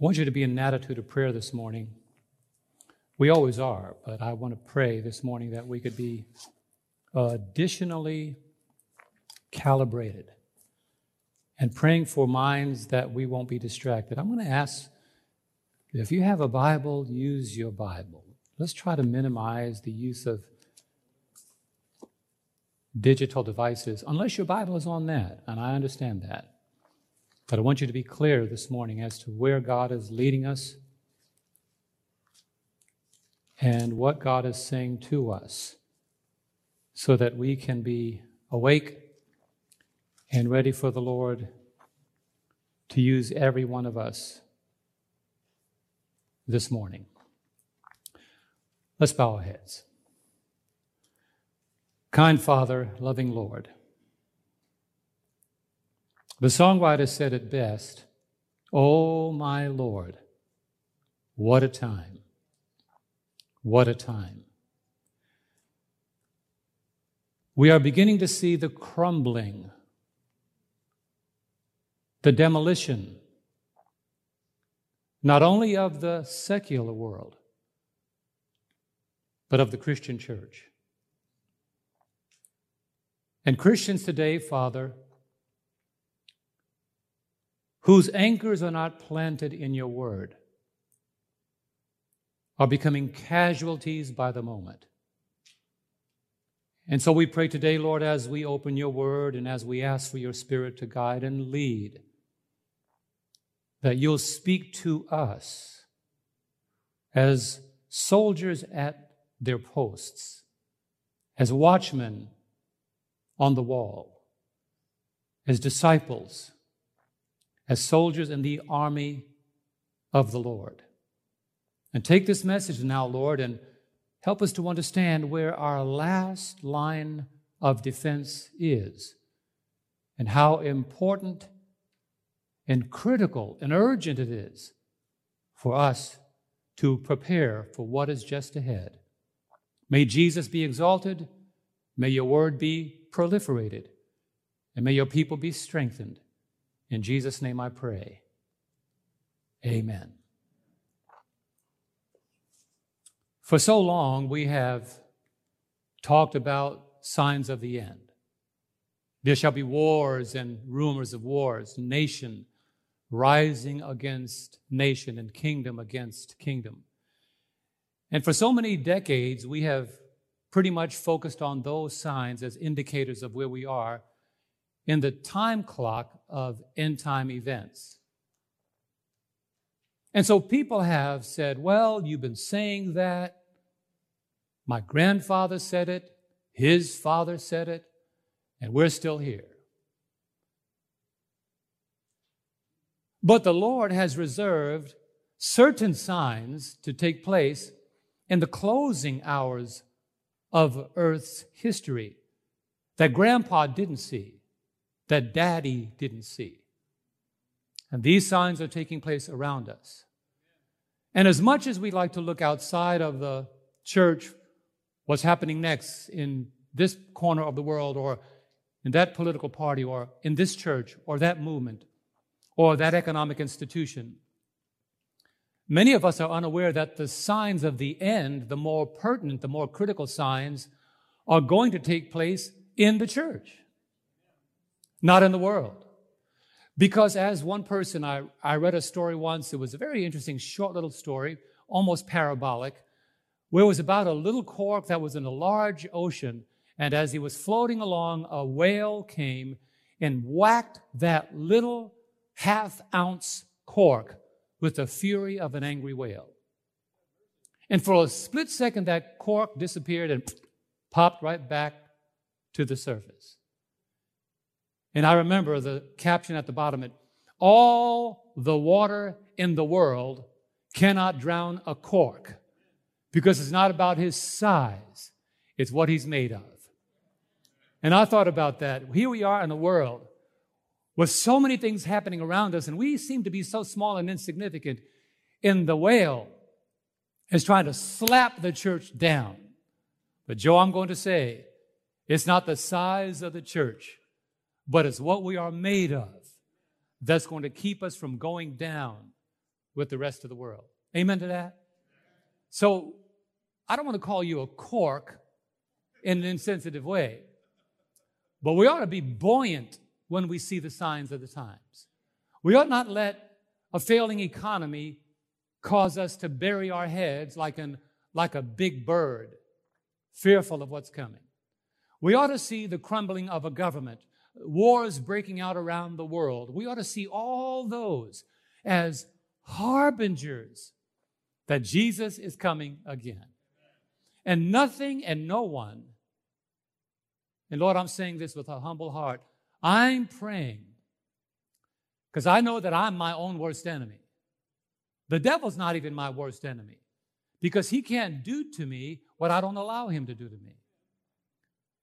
I want you to be in an attitude of prayer this morning. We always are, but I want to pray this morning that we could be additionally calibrated and praying for minds that we won't be distracted. I'm going to ask if you have a Bible, use your Bible. Let's try to minimize the use of digital devices, unless your Bible is on that, and I understand that. But I want you to be clear this morning as to where God is leading us and what God is saying to us so that we can be awake and ready for the Lord to use every one of us this morning. Let's bow our heads. Kind Father, loving Lord, the songwriter said it best Oh, my Lord, what a time! What a time! We are beginning to see the crumbling, the demolition, not only of the secular world, but of the Christian church. And Christians today, Father, whose anchors are not planted in your word, are becoming casualties by the moment. And so we pray today, Lord, as we open your word and as we ask for your spirit to guide and lead, that you'll speak to us as soldiers at their posts, as watchmen on the wall, as disciples as soldiers in the army of the Lord. And take this message now, Lord, and help us to understand where our last line of defense is and how important and critical and urgent it is for us to prepare for what is just ahead. May Jesus be exalted. May your word be proliferated. And may your people be strengthened. In Jesus' name I pray. Amen. For so long, we have talked about signs of the end. There shall be wars and rumors of wars, nation rising against nation and kingdom against kingdom. And for so many decades, we have pretty much focused on those signs as indicators of where we are in the time clock of end time events. And so people have said, well, you've been saying that. My grandfather said it, his father said it, and we're still here. But the Lord has reserved certain signs to take place in the closing hours of Earth's history that Grandpa didn't see that daddy didn't see. And these signs are taking place around us. And as much as we like to look outside of the church, what's happening next in this corner of the world or in that political party or in this church or that movement or that economic institution, many of us are unaware that the signs of the end, the more pertinent, the more critical signs, are going to take place in the church not in the world. Because as one person, I, I read a story once, it was a very interesting, short little story, almost parabolic, where it was about a little cork that was in a large ocean, and as he was floating along, a whale came and whacked that little half ounce cork with the fury of an angry whale. And for a split second, that cork disappeared and popped right back to the surface. And I remember the caption at the bottom it all the water in the world cannot drown a cork because it's not about his size, it's what he's made of. And I thought about that. Here we are in the world with so many things happening around us, and we seem to be so small and insignificant. In the whale is trying to slap the church down. But, Joe, I'm going to say it's not the size of the church but it's what we are made of that's going to keep us from going down with the rest of the world. Amen to that? So I don't want to call you a cork in an insensitive way, but we ought to be buoyant when we see the signs of the times. We ought not let a failing economy cause us to bury our heads like, an, like a big bird, fearful of what's coming. We ought to see the crumbling of a government, wars breaking out around the world. We ought to see all those as harbingers that Jesus is coming again. And nothing and no one, and Lord, I'm saying this with a humble heart, I'm praying because I know that I'm my own worst enemy. The devil's not even my worst enemy because he can't do to me what I don't allow him to do to me.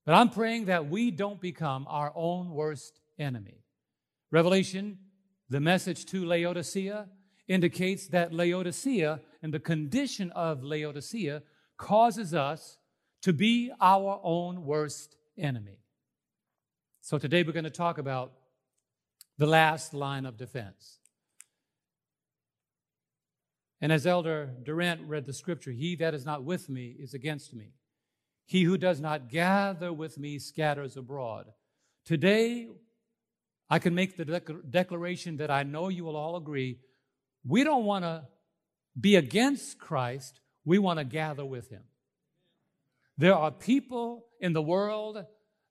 But I'm praying that we don't become our own worst enemy. Revelation, the message to Laodicea, indicates that Laodicea and the condition of Laodicea causes us to be our own worst enemy. So today we're going to talk about the last line of defense. And as Elder Durant read the scripture, he that is not with me is against me. He who does not gather with me scatters abroad. Today, I can make the declaration that I know you will all agree. We don't want to be against Christ, we want to gather with him. There are people in the world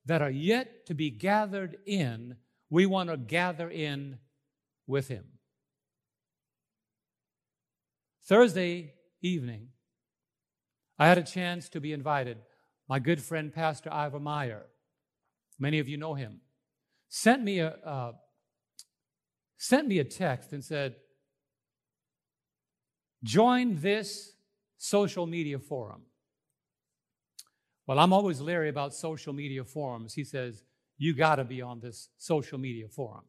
that are yet to be gathered in. We want to gather in with him. Thursday evening, I had a chance to be invited my good friend, Pastor Ivor Meyer, many of you know him, sent me a, uh, sent me a text and said, Join this social media forum. Well, I'm always leery about social media forums. He says, You got to be on this social media forum.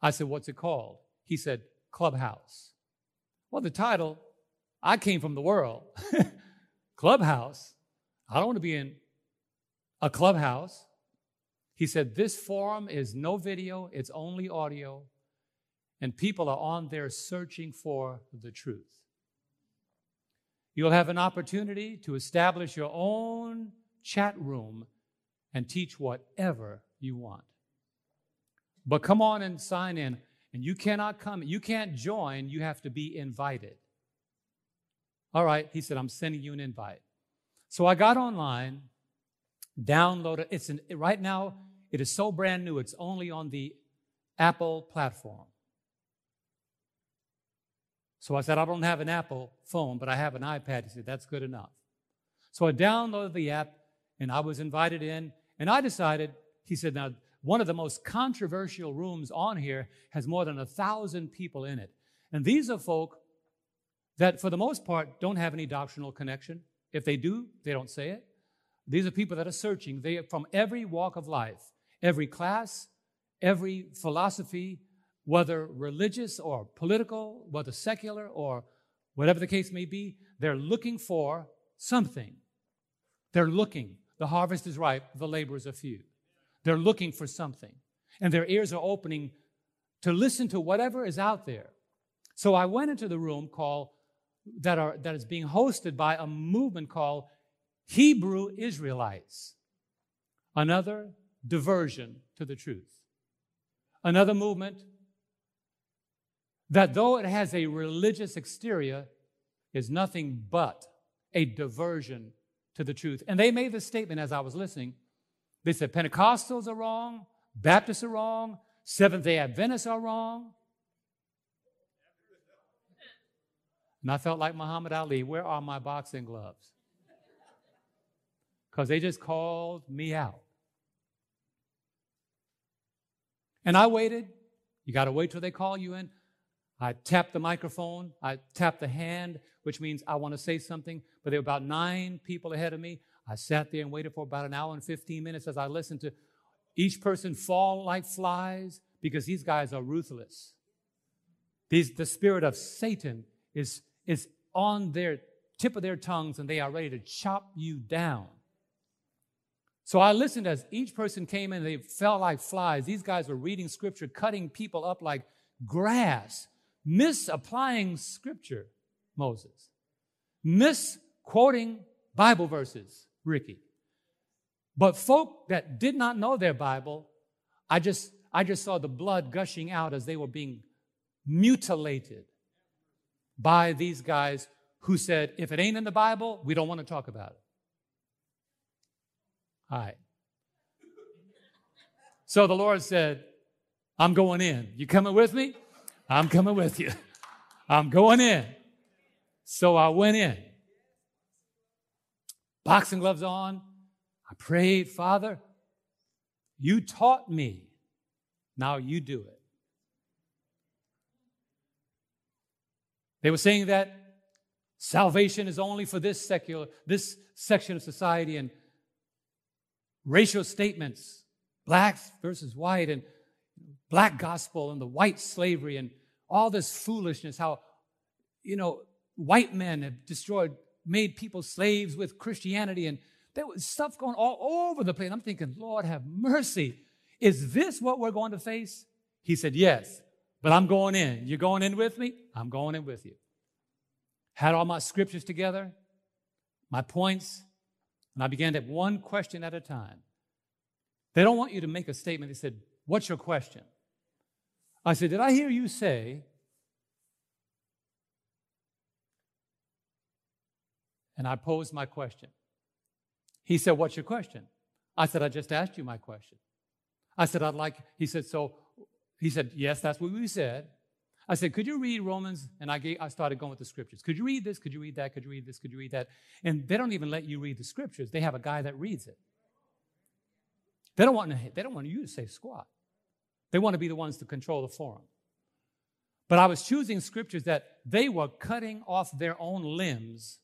I said, What's it called? He said, Clubhouse. Well, the title, I came from the world. Clubhouse. I don't want to be in a clubhouse. He said, This forum is no video, it's only audio, and people are on there searching for the truth. You'll have an opportunity to establish your own chat room and teach whatever you want. But come on and sign in. And you cannot come, you can't join, you have to be invited. All right, he said, I'm sending you an invite. So I got online, downloaded. It's an, right now. It is so brand new. It's only on the Apple platform. So I said, I don't have an Apple phone, but I have an iPad. He said, that's good enough. So I downloaded the app and I was invited in. And I decided, he said, now, one of the most controversial rooms on here has more than a thousand people in it. And these are folk that, for the most part, don't have any doctrinal connection. If they do, they don't say it. These are people that are searching. They are from every walk of life, every class, every philosophy, whether religious or political, whether secular or whatever the case may be, they're looking for something. They're looking. The harvest is ripe, the laborers are few. They're looking for something. And their ears are opening to listen to whatever is out there. So I went into the room called that, are, that is being hosted by a movement called Hebrew Israelites. Another diversion to the truth. Another movement that, though it has a religious exterior, is nothing but a diversion to the truth. And they made this statement as I was listening. They said Pentecostals are wrong, Baptists are wrong, Seventh day Adventists are wrong, And I felt like Muhammad Ali, where are my boxing gloves? Because they just called me out. And I waited. You got to wait till they call you in. I tapped the microphone. I tapped the hand, which means I want to say something. But there were about nine people ahead of me. I sat there and waited for about an hour and 15 minutes as I listened to each person fall like flies because these guys are ruthless. These, the spirit of Satan is is on their tip of their tongues and they are ready to chop you down. So I listened as each person came in, they fell like flies. These guys were reading scripture, cutting people up like grass, misapplying scripture, Moses, misquoting Bible verses, Ricky. But folk that did not know their Bible, I just, I just saw the blood gushing out as they were being mutilated by these guys who said, if it ain't in the Bible, we don't want to talk about it. All right. So the Lord said, I'm going in. You coming with me? I'm coming with you. I'm going in. So I went in. Boxing gloves on. I prayed, Father, you taught me. Now you do it. They were saying that salvation is only for this secular, this section of society and racial statements, blacks versus white and black gospel and the white slavery and all this foolishness, how, you know, white men have destroyed, made people slaves with Christianity, and there was stuff going all over the place. I'm thinking, Lord, have mercy. Is this what we're going to face? He said, Yes, but I'm going in. You're going in with me? I'm going in with you. Had all my scriptures together, my points, and I began at one question at a time. They don't want you to make a statement. They said, What's your question? I said, Did I hear you say? And I posed my question. He said, What's your question? I said, I just asked you my question. I said, I'd like, he said, So, he said, Yes, that's what we said. I said, Could you read Romans? And I, gave, I started going with the scriptures. Could you read this? Could you read that? Could you read this? Could you read that? And they don't even let you read the scriptures. They have a guy that reads it. They don't want, to, they don't want you to say squat. They want to be the ones to control the forum. But I was choosing scriptures that they were cutting off their own limbs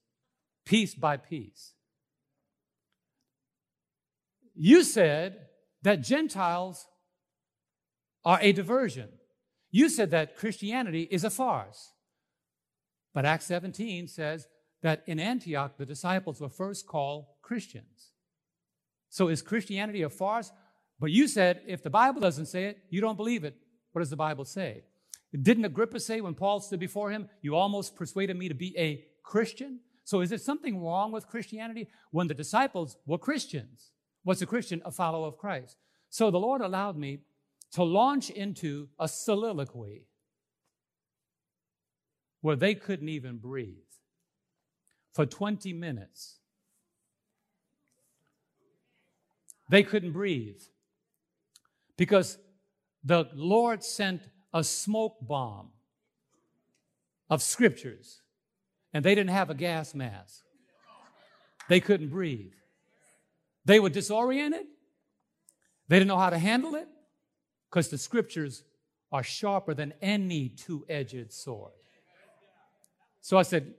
piece by piece. You said that Gentiles are a diversion. You said that Christianity is a farce. But Acts 17 says that in Antioch, the disciples were first called Christians. So is Christianity a farce? But you said if the Bible doesn't say it, you don't believe it. What does the Bible say? Didn't Agrippa say when Paul stood before him, You almost persuaded me to be a Christian? So is there something wrong with Christianity when the disciples were Christians? What's a Christian? A follower of Christ. So the Lord allowed me to launch into a soliloquy where they couldn't even breathe for 20 minutes. They couldn't breathe because the Lord sent a smoke bomb of scriptures and they didn't have a gas mask. They couldn't breathe. They were disoriented. They didn't know how to handle it because the scriptures are sharper than any two edged sword. So I said,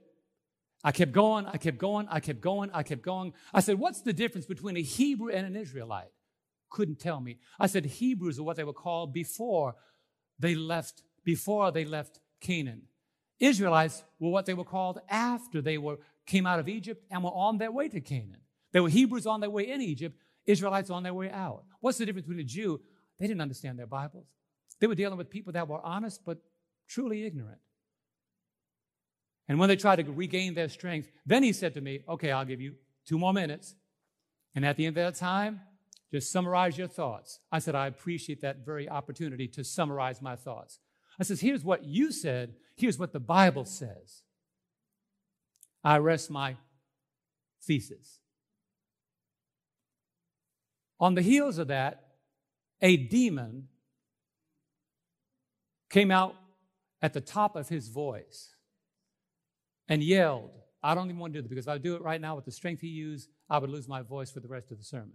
I kept going, I kept going, I kept going, I kept going. I said, What's the difference between a Hebrew and an Israelite? Couldn't tell me. I said, Hebrews are what they were called before they left, before they left Canaan. Israelites were what they were called after they were came out of Egypt and were on their way to Canaan. They were Hebrews on their way in Egypt, Israelites on their way out. What's the difference between a Jew they didn't understand their Bibles. They were dealing with people that were honest but truly ignorant. And when they tried to regain their strength, then he said to me, Okay, I'll give you two more minutes. And at the end of that time, just summarize your thoughts. I said, I appreciate that very opportunity to summarize my thoughts. I says, Here's what you said, here's what the Bible says. I rest my thesis. On the heels of that, a demon came out at the top of his voice and yelled. I don't even want to do it because if I do it right now with the strength he used, I would lose my voice for the rest of the sermon.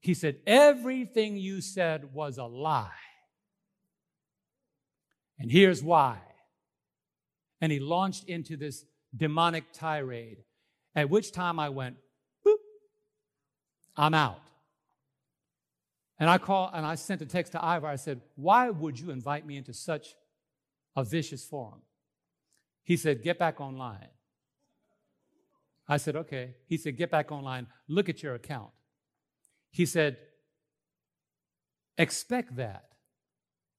He said, Everything you said was a lie. And here's why. And he launched into this demonic tirade, at which time I went, boop, I'm out. And I called and I sent a text to Ivor. I said, Why would you invite me into such a vicious forum? He said, Get back online. I said, Okay. He said, Get back online. Look at your account. He said, Expect that.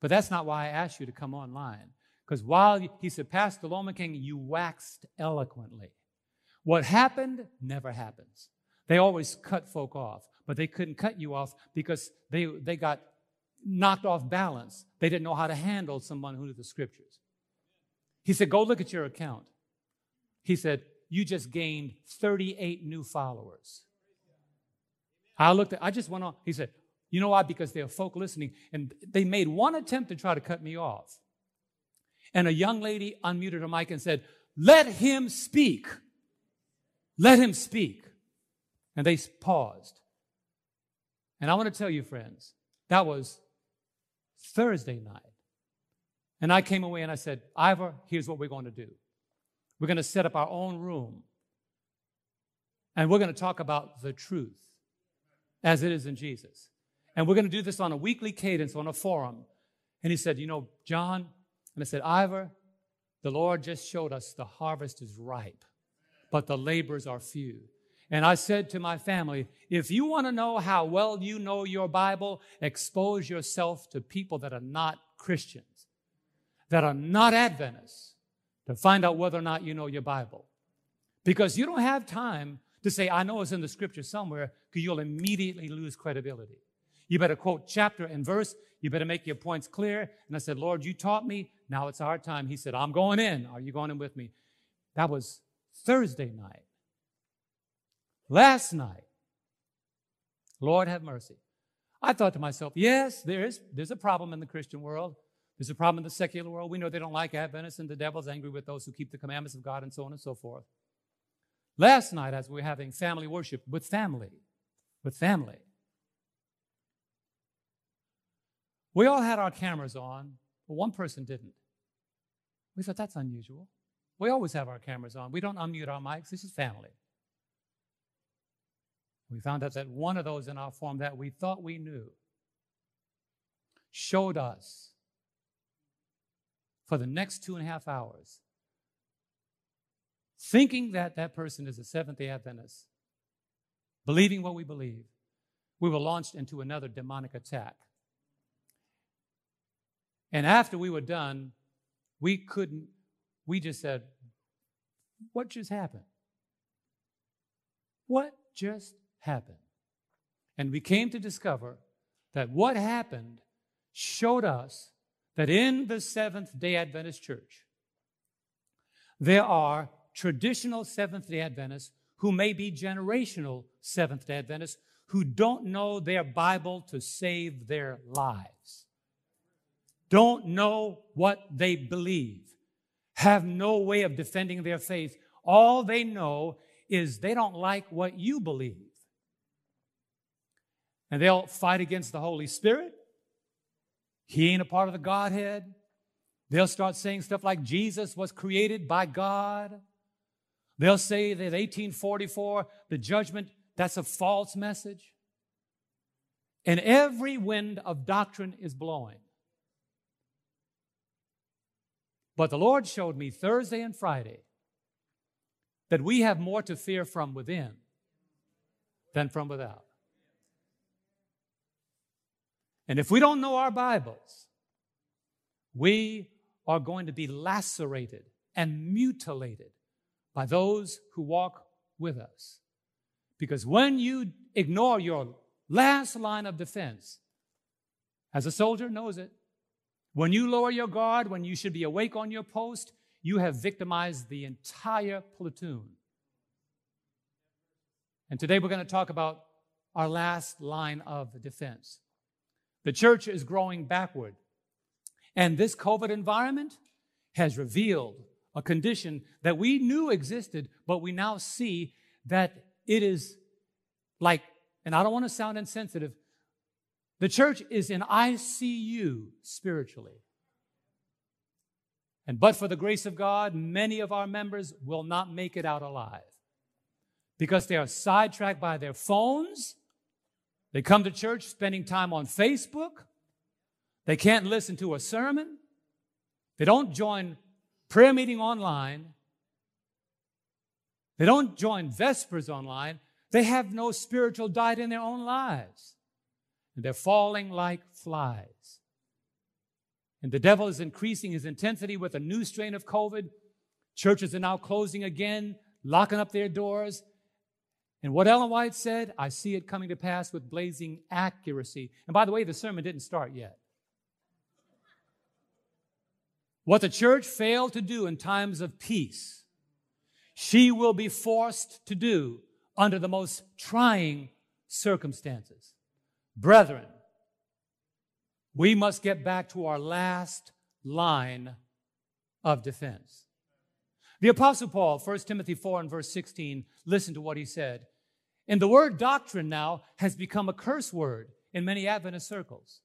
But that's not why I asked you to come online. Because while he said, Pastor Lomacang, you waxed eloquently. What happened never happens. They always cut folk off, but they couldn't cut you off because they, they got knocked off balance. They didn't know how to handle someone who knew the scriptures. He said, Go look at your account. He said, You just gained 38 new followers. I looked at, I just went on. He said, You know why? Because there are folk listening, and they made one attempt to try to cut me off. And a young lady unmuted her mic and said, Let him speak. Let him speak. And they paused. And I want to tell you, friends, that was Thursday night. And I came away and I said, Ivor, here's what we're going to do. We're going to set up our own room. And we're going to talk about the truth as it is in Jesus. And we're going to do this on a weekly cadence on a forum. And he said, You know, John, and I said, Ivor, the Lord just showed us the harvest is ripe, but the laborers are few. And I said to my family, if you want to know how well you know your Bible, expose yourself to people that are not Christians, that are not Adventists, to find out whether or not you know your Bible. Because you don't have time to say, I know it's in the scripture somewhere, because you'll immediately lose credibility. You better quote chapter and verse. You better make your points clear. And I said, Lord, you taught me. Now it's our time. He said, I'm going in. Are you going in with me? That was Thursday night. Last night, Lord have mercy. I thought to myself, yes, there is, there's a problem in the Christian world. There's a problem in the secular world. We know they don't like Adventists, and the devil's angry with those who keep the commandments of God, and so on and so forth. Last night, as we were having family worship with family, with family, we all had our cameras on, but one person didn't. We thought that's unusual. We always have our cameras on. We don't unmute our mics. This is family. We found out that one of those in our form that we thought we knew showed us for the next two and a half hours, thinking that that person is a Seventh day Adventist, believing what we believe, we were launched into another demonic attack. And after we were done, we couldn't, we just said, What just happened? What just happened. And we came to discover that what happened showed us that in the Seventh day Adventist church, there are traditional Seventh day Adventists who may be generational Seventh day Adventists who don't know their Bible to save their lives, don't know what they believe, have no way of defending their faith. All they know is they don't like what you believe and they'll fight against the Holy Spirit. He ain't a part of the Godhead. They'll start saying stuff like Jesus was created by God. They'll say that 1844, the judgment, that's a false message. And every wind of doctrine is blowing. But the Lord showed me Thursday and Friday that we have more to fear from within than from without. And if we don't know our Bibles, we are going to be lacerated and mutilated by those who walk with us. Because when you ignore your last line of defense, as a soldier knows it, when you lower your guard, when you should be awake on your post, you have victimized the entire platoon. And today we're going to talk about our last line of defense. The church is growing backward. And this COVID environment has revealed a condition that we knew existed, but we now see that it is like, and I don't want to sound insensitive, the church is in ICU spiritually. And but for the grace of God, many of our members will not make it out alive because they are sidetracked by their phones they come to church spending time on Facebook. They can't listen to a sermon. They don't join prayer meeting online. They don't join Vespers online. They have no spiritual diet in their own lives. And they're falling like flies. And the devil is increasing his intensity with a new strain of COVID. Churches are now closing again, locking up their doors. And what Ellen White said, I see it coming to pass with blazing accuracy. And by the way, the sermon didn't start yet. What the church failed to do in times of peace, she will be forced to do under the most trying circumstances. Brethren, we must get back to our last line of defense. The Apostle Paul, 1 Timothy 4 and verse 16, listen to what he said. And the word doctrine now has become a curse word in many Adventist circles.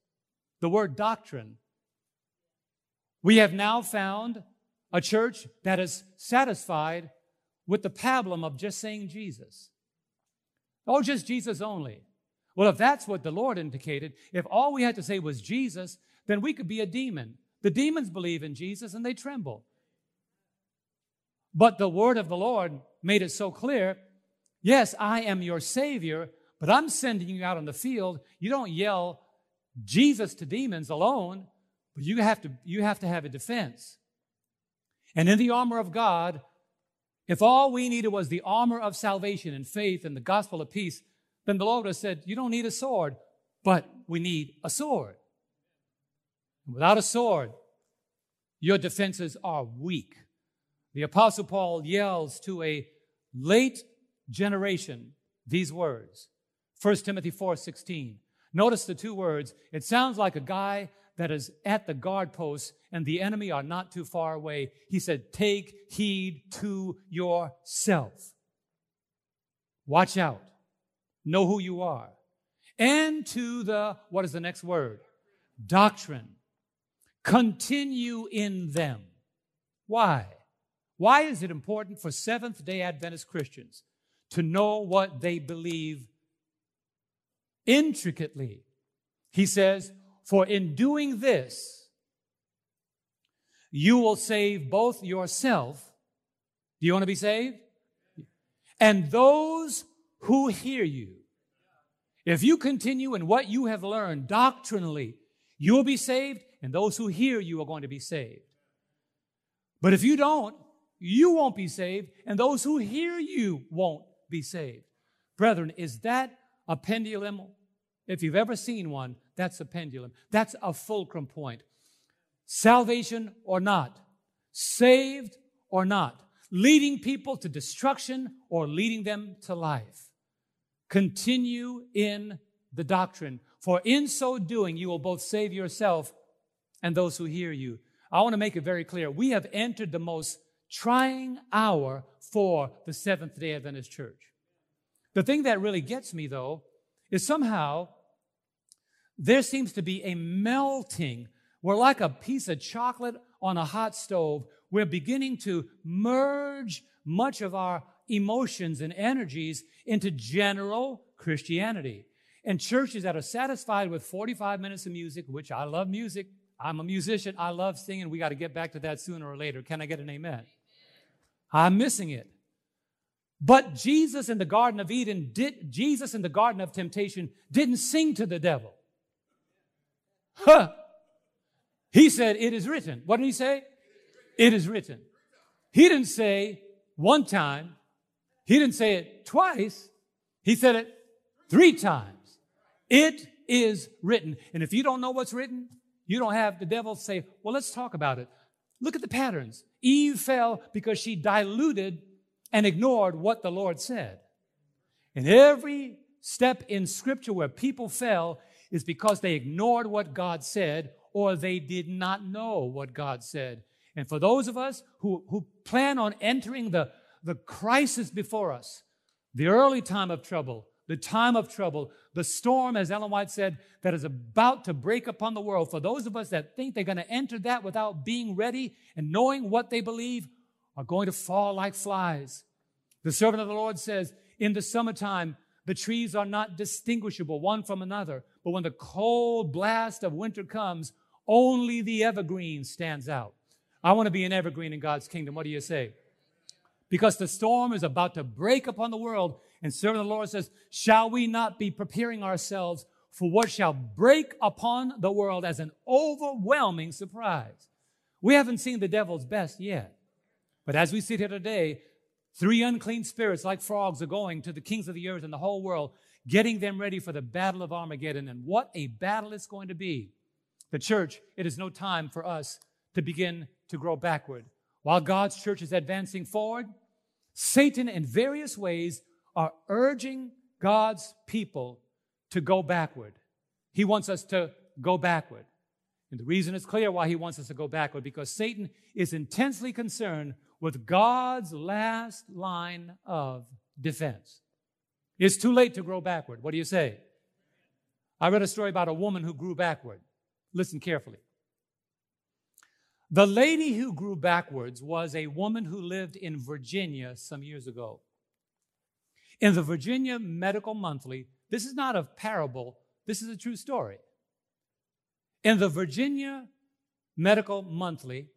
The word doctrine. We have now found a church that is satisfied with the pablum of just saying Jesus. Oh, just Jesus only. Well, if that's what the Lord indicated, if all we had to say was Jesus, then we could be a demon. The demons believe in Jesus and they tremble. But the word of the Lord made it so clear yes, I am your Savior, but I'm sending you out on the field. You don't yell Jesus to demons alone, but you have to, you have, to have a defense. And in the armor of God, if all we needed was the armor of salvation and faith and the gospel of peace, then the Lord has said, You don't need a sword, but we need a sword. without a sword, your defenses are weak. The Apostle Paul yells to a late generation these words 1 Timothy 4 16. Notice the two words. It sounds like a guy that is at the guard post and the enemy are not too far away. He said, Take heed to yourself. Watch out. Know who you are. And to the, what is the next word? Doctrine. Continue in them. Why? Why is it important for Seventh day Adventist Christians to know what they believe intricately? He says, For in doing this, you will save both yourself. Do you want to be saved? And those who hear you. If you continue in what you have learned doctrinally, you will be saved, and those who hear you are going to be saved. But if you don't, you won't be saved, and those who hear you won't be saved. Brethren, is that a pendulum? If you've ever seen one, that's a pendulum. That's a fulcrum point. Salvation or not, saved or not, leading people to destruction or leading them to life. Continue in the doctrine, for in so doing, you will both save yourself and those who hear you. I want to make it very clear. We have entered the most trying hour for the Seventh day Adventist Church. The thing that really gets me, though, is somehow there seems to be a melting. We're like a piece of chocolate on a hot stove. We're beginning to merge much of our emotions and energies into general Christianity. And churches that are satisfied with 45 minutes of music, which I love music, I'm a musician, I love singing. We got to get back to that sooner or later. Can I get an amen? I'm missing it. But Jesus in the Garden of Eden did, Jesus in the Garden of Temptation didn't sing to the devil. Huh. He said, It is written. What did he say? It is written. He didn't say one time, he didn't say it twice, he said it three times. It is written. And if you don't know what's written, you don't have the devil say, well, let's talk about it. Look at the patterns. Eve fell because she diluted and ignored what the Lord said. And every step in scripture where people fell is because they ignored what God said or they did not know what God said. And for those of us who, who plan on entering the the crisis before us, the early time of trouble, the time of trouble, the storm, as Ellen White said, that is about to break upon the world. For those of us that think they're going to enter that without being ready and knowing what they believe, are going to fall like flies. The servant of the Lord says, in the summertime, the trees are not distinguishable one from another. But when the cold blast of winter comes, only the evergreen stands out. I want to be an evergreen in God's kingdom. What do you say? because the storm is about to break upon the world. And servant of the Lord says, Shall we not be preparing ourselves for what shall break upon the world as an overwhelming surprise. We haven't seen the devil's best yet. But as we sit here today, three unclean spirits like frogs are going to the kings of the earth and the whole world, getting them ready for the battle of Armageddon. And what a battle it's going to be. The church, it is no time for us to begin to grow backward. While God's church is advancing forward, Satan in various ways are urging God's people to go backward. He wants us to go backward. And the reason is clear why he wants us to go backward because Satan is intensely concerned with God's last line of defense. It's too late to grow backward. What do you say? I read a story about a woman who grew backward. Listen carefully. The lady who grew backwards was a woman who lived in Virginia some years ago. In the Virginia Medical Monthly, this is not a parable, this is a true story. In the Virginia Medical Monthly,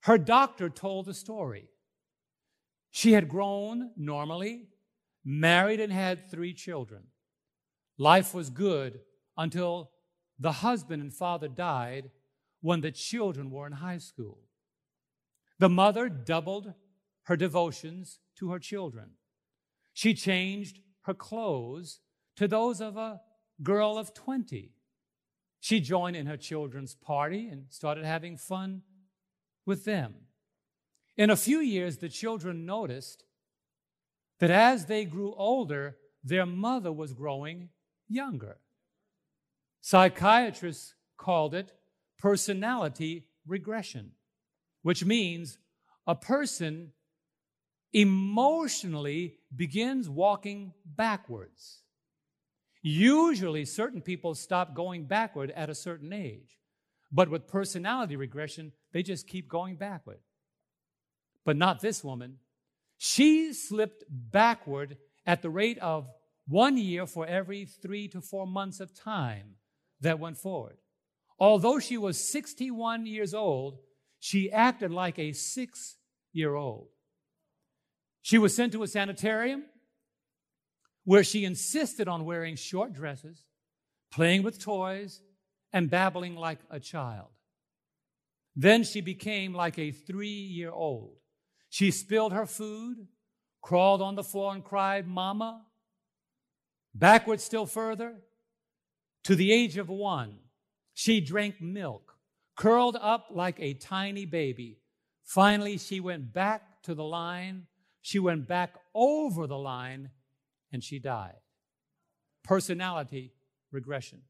her doctor told the story. She had grown normally, married, and had three children. Life was good until the husband and father died when the children were in high school. The mother doubled her devotions to her children. She changed her clothes to those of a girl of 20. She joined in her children's party and started having fun with them. In a few years, the children noticed that as they grew older, their mother was growing younger. Psychiatrists called it personality regression, which means a person emotionally begins walking backwards. Usually, certain people stop going backward at a certain age. But with personality regression, they just keep going backward. But not this woman. She slipped backward at the rate of one year for every three to four months of time that went forward. Although she was 61 years old, she acted like a six year old. She was sent to a sanitarium where she insisted on wearing short dresses, playing with toys, and babbling like a child. Then she became like a three year old. She spilled her food, crawled on the floor, and cried, Mama. Backward still further, to the age of one, she drank milk, curled up like a tiny baby. Finally, she went back to the line. She went back over the line and she died. Personality regression.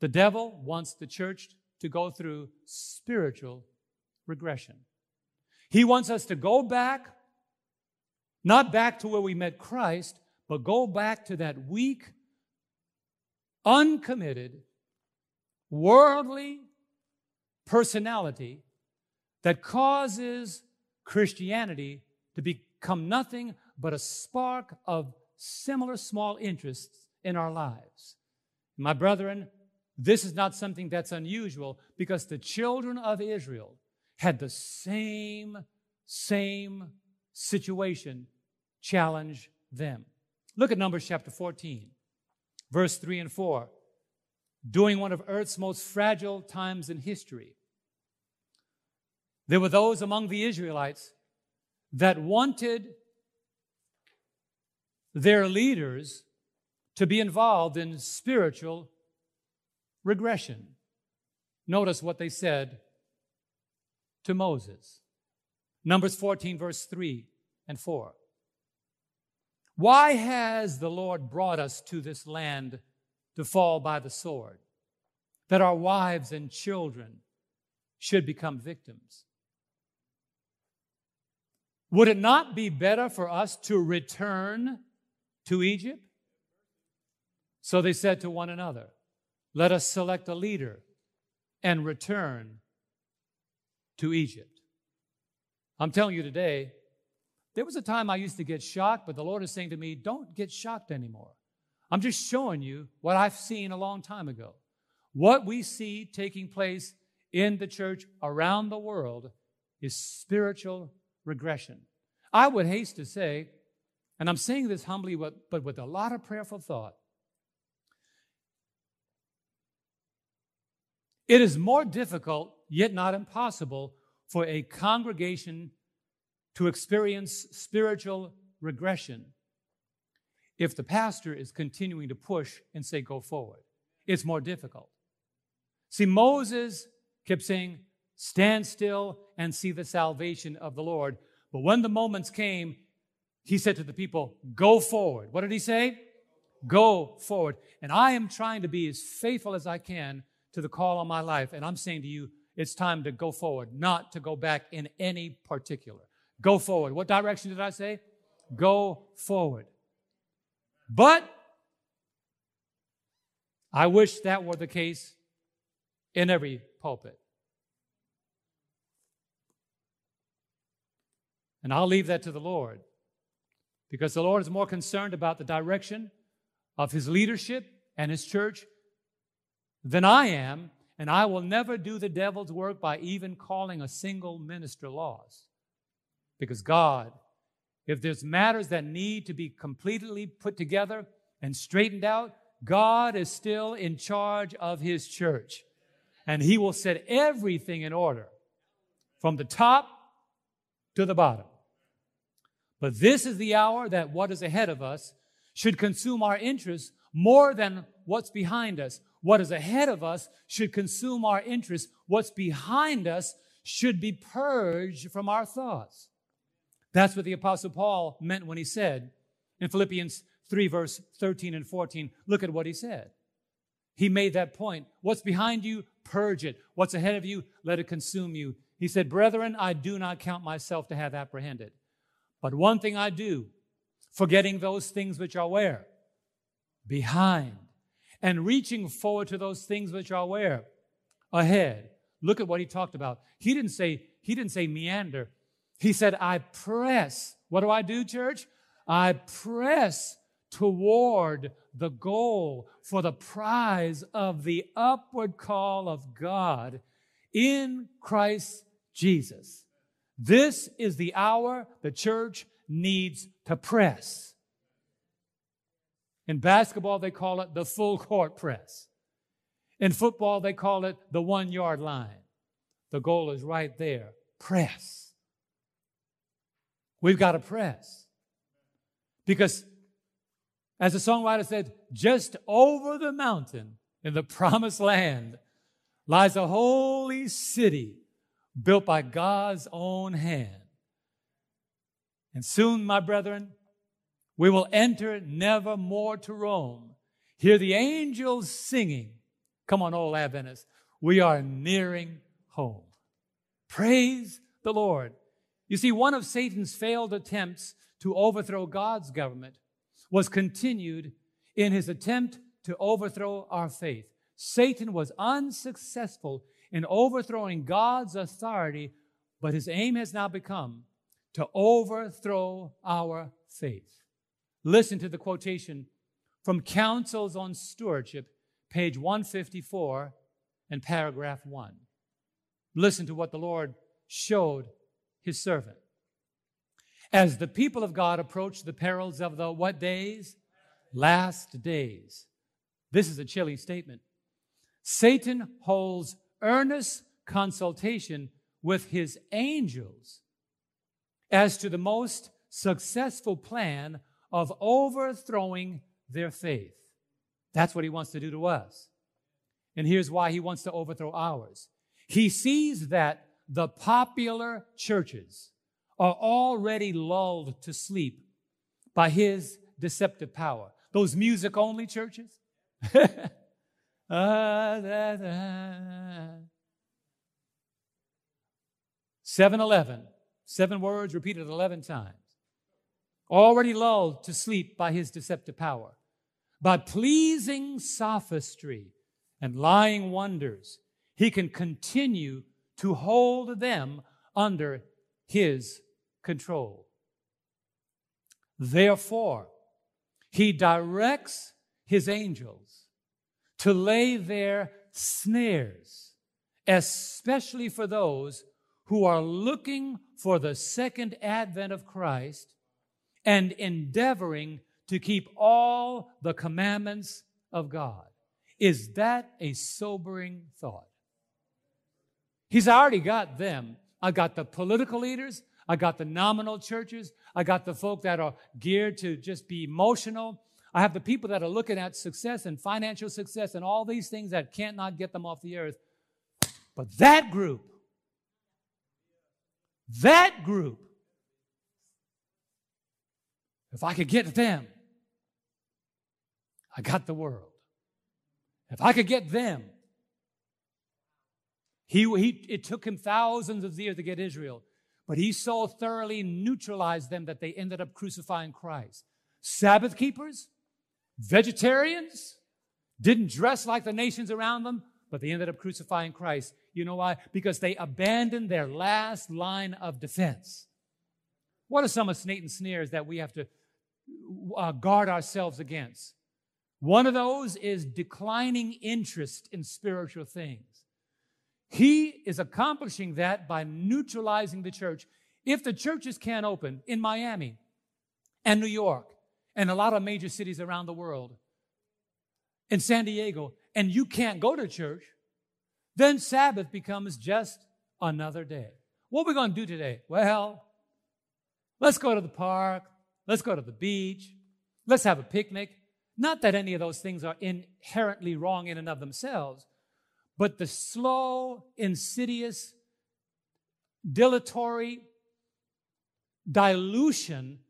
The devil wants the church to go through spiritual regression. He wants us to go back, not back to where we met Christ, but go back to that weak, uncommitted, worldly personality that causes Christianity to become nothing but a spark of similar small interests in our lives. My brethren, this is not something that's unusual because the children of Israel had the same, same situation challenge them. Look at Numbers chapter 14, verse 3 and 4 during one of Earth's most fragile times in history. There were those among the Israelites that wanted their leaders to be involved in spiritual regression. Notice what they said to Moses. Numbers 14, verse 3 and 4. Why has the Lord brought us to this land to fall by the sword, that our wives and children should become victims. Would it not be better for us to return to Egypt? So they said to one another, Let us select a leader and return to Egypt. I'm telling you today, there was a time I used to get shocked, but the Lord is saying to me, Don't get shocked anymore. I'm just showing you what I've seen a long time ago. What we see taking place in the church around the world is spiritual regression. I would haste to say, and I'm saying this humbly, but with a lot of prayerful thought, it is more difficult, yet not impossible, for a congregation to experience spiritual regression if the pastor is continuing to push and say, go forward. It's more difficult. See, Moses kept saying, stand still and see the salvation of the Lord. But when the moments came, he said to the people, go forward. What did he say? Go forward. And I am trying to be as faithful as I can to the call on my life. And I'm saying to you, it's time to go forward, not to go back in any particular. Go forward. What direction did I say? Go forward. But I wish that were the case in every pulpit. And I'll leave that to the Lord because the Lord is more concerned about the direction of his leadership and his church than I am, and I will never do the devil's work by even calling a single minister lost. Because God, if there's matters that need to be completely put together and straightened out, God is still in charge of his church. And he will set everything in order from the top to the bottom. But this is the hour that what is ahead of us should consume our interest more than what's behind us. What is ahead of us should consume our interest. What's behind us should be purged from our thoughts. That's what the Apostle Paul meant when he said in Philippians 3, verse 13 and 14, look at what he said. He made that point. What's behind you, purge it. What's ahead of you, let it consume you. He said, Brethren, I do not count myself to have apprehended. But one thing I do, forgetting those things which are where? Behind. And reaching forward to those things which are where? Ahead. Look at what he talked about. He didn't say, he didn't say meander. He said, I press. What do I do, church? I press toward the goal for the prize of the upward call of God in Christ Jesus. This is the hour the church needs to press. In basketball, they call it the full court press. In football, they call it the one yard line. The goal is right there press. We've got to press. Because, as the songwriter said, just over the mountain in the promised land lies a holy city built by God's own hand. And soon, my brethren, we will enter never more to roam. Hear the angels singing. Come on, old Adventists. We are nearing home. Praise the Lord. You see, one of Satan's failed attempts to overthrow God's government was continued in his attempt to overthrow our faith. Satan was unsuccessful in overthrowing God's authority, but his aim has now become to overthrow our faith. Listen to the quotation from Counsels on Stewardship, page 154 and paragraph 1. Listen to what the Lord showed his servant. As the people of God approach the perils of the what days? Last days. This is a chilling statement. Satan holds earnest consultation with his angels as to the most successful plan of overthrowing their faith. That's what he wants to do to us. And here's why he wants to overthrow ours. He sees that the popular churches are already lulled to sleep by his deceptive power. Those music only churches. Da. 711. Seven words repeated 11 times. Already lulled to sleep by his deceptive power. By pleasing sophistry and lying wonders, he can continue to hold them under his control. Therefore, he directs his angels to lay their snares, especially for those who are looking for the second advent of Christ and endeavoring to keep all the commandments of God. Is that a sobering thought? He's already got them. I got the political leaders. I got the nominal churches. I got the folk that are geared to just be emotional. I have the people that are looking at success and financial success and all these things that can't not get them off the earth. But that group, that group, if I could get them, I got the world. If I could get them, he, he, it took him thousands of years to get Israel, but he so thoroughly neutralized them that they ended up crucifying Christ. Sabbath keepers, vegetarians, didn't dress like the nations around them, but they ended up crucifying Christ. You know why? Because they abandoned their last line of defense. What are some of Satan's snares that we have to uh, guard ourselves against? One of those is declining interest in spiritual things. He is accomplishing that by neutralizing the church. If the churches can't open in Miami and New York and a lot of major cities around the world, in San Diego, and you can't go to church, then Sabbath becomes just another day. What are we going to do today? Well, let's go to the park. Let's go to the beach. Let's have a picnic. Not that any of those things are inherently wrong in and of themselves, but the slow, insidious, dilatory dilution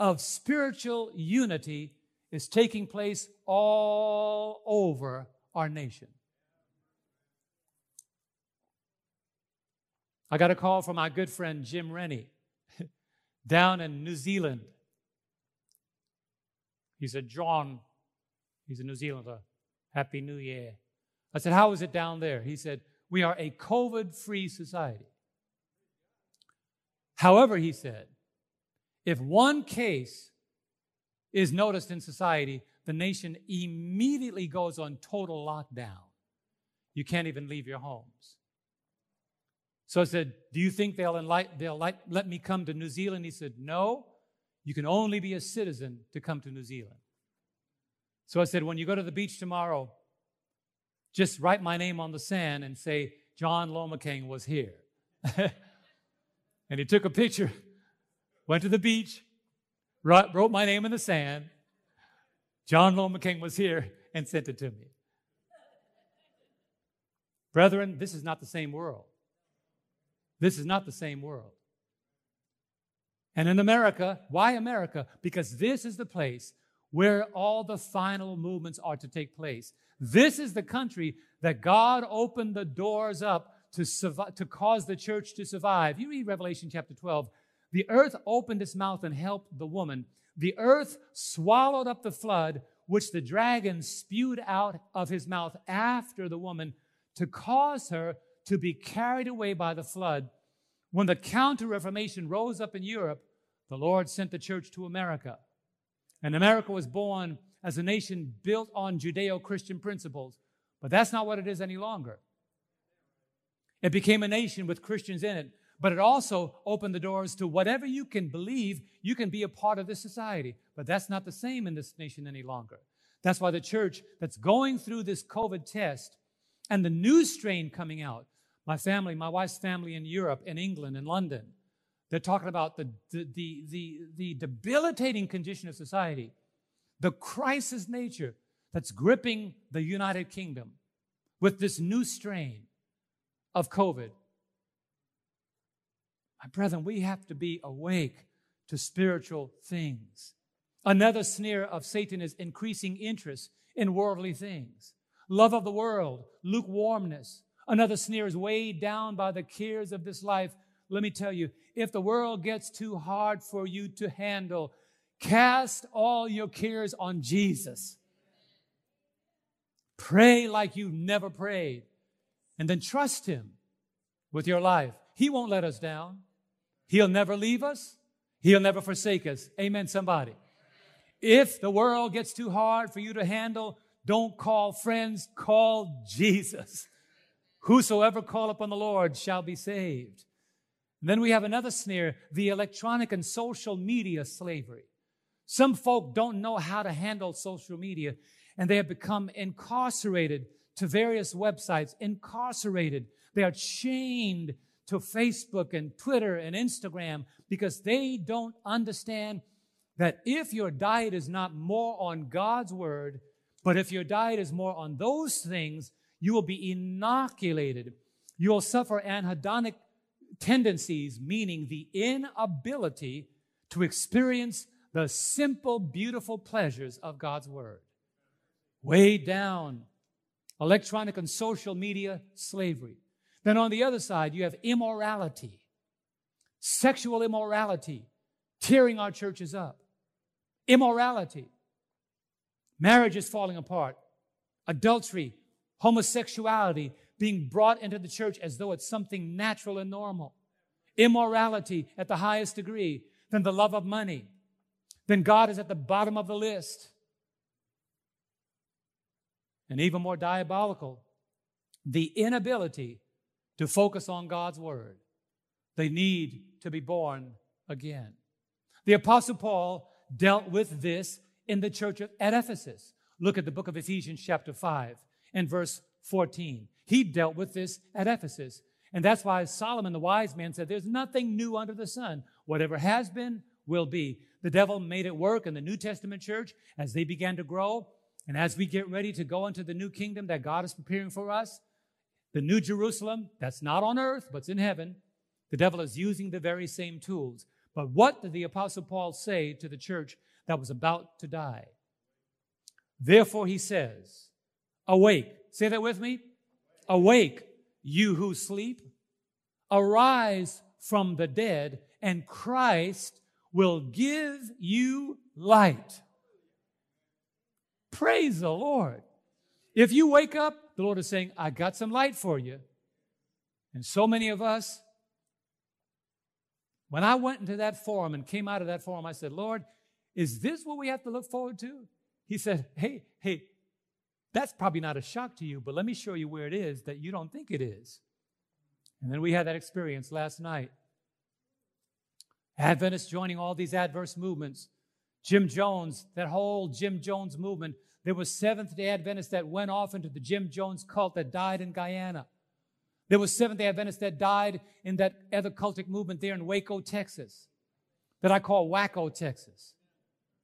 of spiritual unity is taking place all over our nation. I got a call from my good friend Jim Rennie down in New Zealand. He said, John, he's a New Zealander, Happy New Year. I said, How is it down there? He said, We are a COVID free society. However, he said, if one case is noticed in society, the nation immediately goes on total lockdown. You can't even leave your homes. So I said, Do you think they'll, enlight, they'll let me come to New Zealand? He said, No, you can only be a citizen to come to New Zealand. So I said, When you go to the beach tomorrow, just write my name on the sand and say, John Lomacang was here. and he took a picture, went to the beach, wrote my name in the sand. John Lomacang was here and sent it to me. Brethren, this is not the same world. This is not the same world. And in America, why America? Because this is the place where all the final movements are to take place. This is the country that God opened the doors up to, survive, to cause the church to survive. You read Revelation chapter 12. The earth opened its mouth and helped the woman. The earth swallowed up the flood, which the dragon spewed out of his mouth after the woman to cause her to be carried away by the flood. When the Counter Reformation rose up in Europe, the Lord sent the church to America. And America was born as a nation built on Judeo Christian principles. But that's not what it is any longer. It became a nation with Christians in it, but it also opened the doors to whatever you can believe, you can be a part of this society. But that's not the same in this nation any longer. That's why the church that's going through this COVID test and the new strain coming out, my family, my wife's family in Europe, in England, in London, they're talking about the, the, the, the, the debilitating condition of society the crisis nature that's gripping the United Kingdom with this new strain of COVID. My brethren, we have to be awake to spiritual things. Another snare of Satan is increasing interest in worldly things, love of the world, lukewarmness. Another snare is weighed down by the cares of this life. Let me tell you, if the world gets too hard for you to handle, Cast all your cares on Jesus. Pray like you've never prayed. And then trust Him with your life. He won't let us down. He'll never leave us. He'll never forsake us. Amen, somebody. If the world gets too hard for you to handle, don't call friends, call Jesus. Whosoever call upon the Lord shall be saved. Then we have another snare, the electronic and social media slavery. Some folk don't know how to handle social media and they have become incarcerated to various websites, incarcerated. They are chained to Facebook and Twitter and Instagram because they don't understand that if your diet is not more on God's word, but if your diet is more on those things, you will be inoculated. You will suffer anhedonic tendencies, meaning the inability to experience the simple, beautiful pleasures of God's Word. Way down, electronic and social media slavery. Then on the other side, you have immorality, sexual immorality, tearing our churches up. Immorality. Marriage is falling apart. Adultery, homosexuality being brought into the church as though it's something natural and normal. Immorality at the highest degree. Then the love of money. Then God is at the bottom of the list. And even more diabolical, the inability to focus on God's word. They need to be born again. The Apostle Paul dealt with this in the church at Ephesus. Look at the book of Ephesians, chapter 5, and verse 14. He dealt with this at Ephesus. And that's why Solomon, the wise man, said, There's nothing new under the sun. Whatever has been, will be. The devil made it work in the New Testament church as they began to grow. And as we get ready to go into the new kingdom that God is preparing for us, the new Jerusalem, that's not on earth, but it's in heaven, the devil is using the very same tools. But what did the Apostle Paul say to the church that was about to die? Therefore, he says, Awake. Say that with me. Awake, you who sleep. Arise from the dead, and Christ will give you light. Praise the Lord. If you wake up, the Lord is saying, I got some light for you. And so many of us, when I went into that forum and came out of that forum, I said, Lord, is this what we have to look forward to? He said, Hey, hey, that's probably not a shock to you, but let me show you where it is that you don't think it is. And then we had that experience last night. Adventists joining all these adverse movements. Jim Jones, that whole Jim Jones movement. There was Seventh day Adventists that went off into the Jim Jones cult that died in Guyana. There was Seventh day Adventists that died in that other cultic movement there in Waco, Texas, that I call Waco, Texas.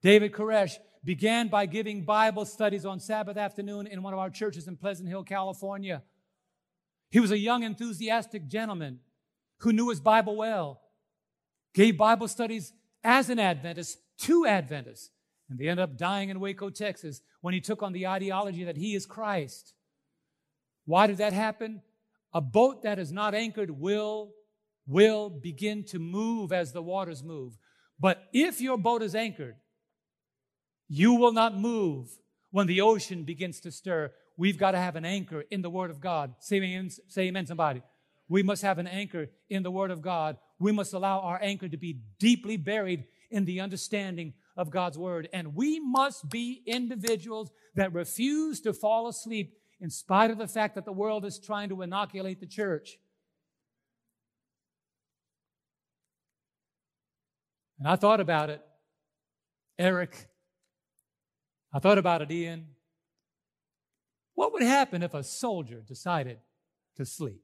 David Koresh began by giving Bible studies on Sabbath afternoon in one of our churches in Pleasant Hill, California. He was a young, enthusiastic gentleman who knew his Bible well, gave Bible studies as an Adventist to Adventists, and they end up dying in Waco, Texas, when he took on the ideology that he is Christ. Why did that happen? A boat that is not anchored will, will begin to move as the waters move. But if your boat is anchored, you will not move when the ocean begins to stir. We've got to have an anchor in the Word of God. Say amen, say amen, somebody. We must have an anchor in the Word of God. We must allow our anchor to be deeply buried in the understanding of God's Word. And we must be individuals that refuse to fall asleep in spite of the fact that the world is trying to inoculate the church. And I thought about it. Eric, I thought about it, Ian. What would happen if a soldier decided to sleep?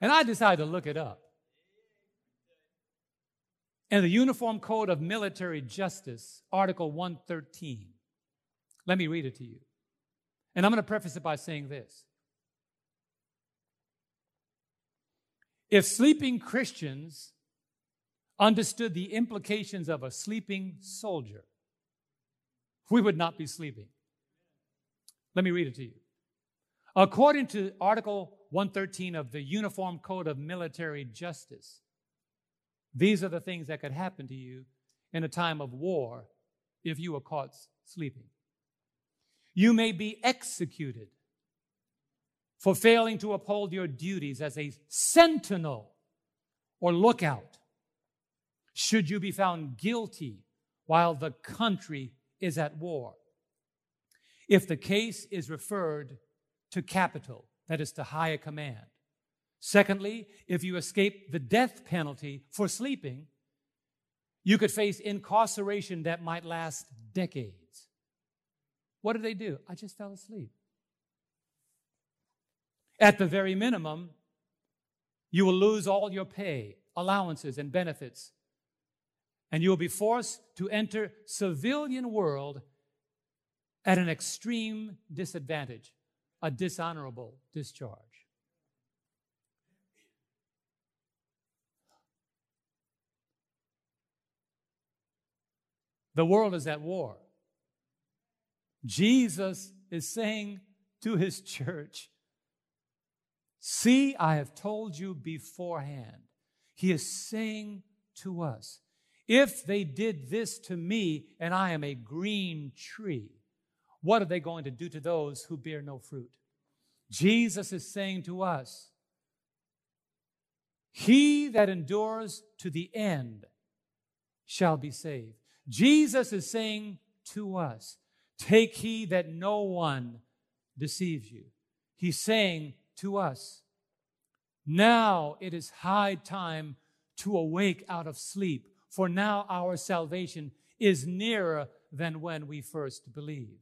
And I decided to look it up. In the Uniform Code of Military Justice, Article 113, let me read it to you. And I'm going to preface it by saying this. If sleeping Christians understood the implications of a sleeping soldier, we would not be sleeping. Let me read it to you. According to Article 113 of the Uniform Code of Military Justice, these are the things that could happen to you in a time of war if you were caught sleeping. You may be executed for failing to uphold your duties as a sentinel or lookout should you be found guilty while the country is at war. If the case is referred to capital, that is to higher command. Secondly, if you escape the death penalty for sleeping, you could face incarceration that might last decades. What did they do? I just fell asleep. At the very minimum, you will lose all your pay, allowances, and benefits. And you will be forced to enter civilian world at an extreme disadvantage, a dishonorable discharge. The world is at war. Jesus is saying to his church, See, I have told you beforehand. He is saying to us, if they did this to me and I am a green tree, what are they going to do to those who bear no fruit? Jesus is saying to us, He that endures to the end shall be saved. Jesus is saying to us, Take heed that no one deceives you. He's saying to us, Now it is high time to awake out of sleep, for now our salvation is nearer than when we first believed.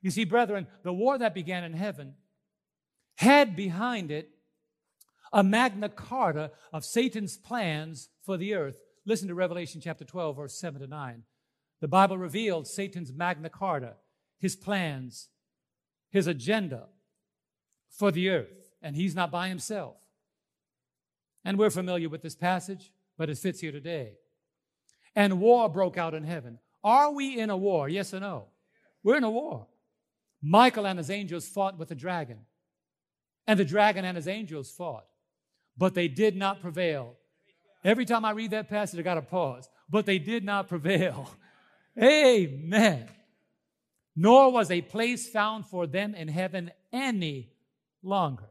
You see, brethren, the war that began in heaven had behind it a Magna Carta of Satan's plans for the earth. Listen to Revelation chapter 12, verse 7 to 9. The Bible reveals Satan's Magna Carta, his plans, his agenda for the earth, and he's not by himself. And we're familiar with this passage, but it fits here today. And war broke out in heaven. Are we in a war? Yes or no? We're in a war. Michael and his angels fought with the dragon, and the dragon and his angels fought, but they did not prevail. Every time I read that passage, I got to pause. But they did not prevail. Amen. Nor was a place found for them in heaven any longer.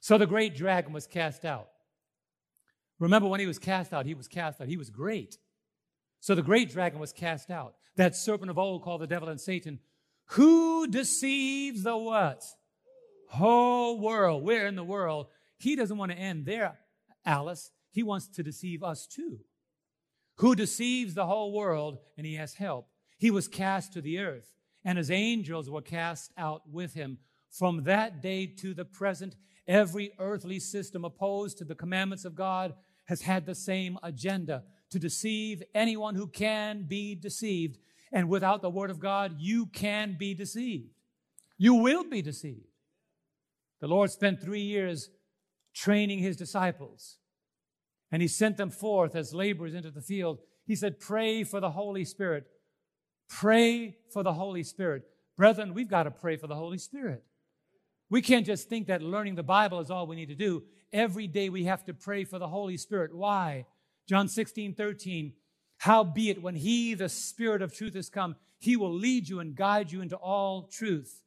So the great dragon was cast out. Remember when he was cast out, he was cast out. He was great. So the great dragon was cast out. That serpent of old called the devil and Satan who deceives the what? Whole world. We're in the world. He doesn't want to end there, Alice. He wants to deceive us too. Who deceives the whole world, and he has help. He was cast to the earth, and his angels were cast out with him. From that day to the present, every earthly system opposed to the commandments of God has had the same agenda to deceive anyone who can be deceived and without the Word of God, you can be deceived. You will be deceived. The Lord spent three years training His disciples, and He sent them forth as laborers into the field. He said, Pray for the Holy Spirit. Pray for the Holy Spirit. Brethren, we've got to pray for the Holy Spirit. We can't just think that learning the Bible is all we need to do. Every day we have to pray for the Holy Spirit. Why? John 16, 13. Howbeit, when he, the Spirit of truth, is come, he will lead you and guide you into all truth.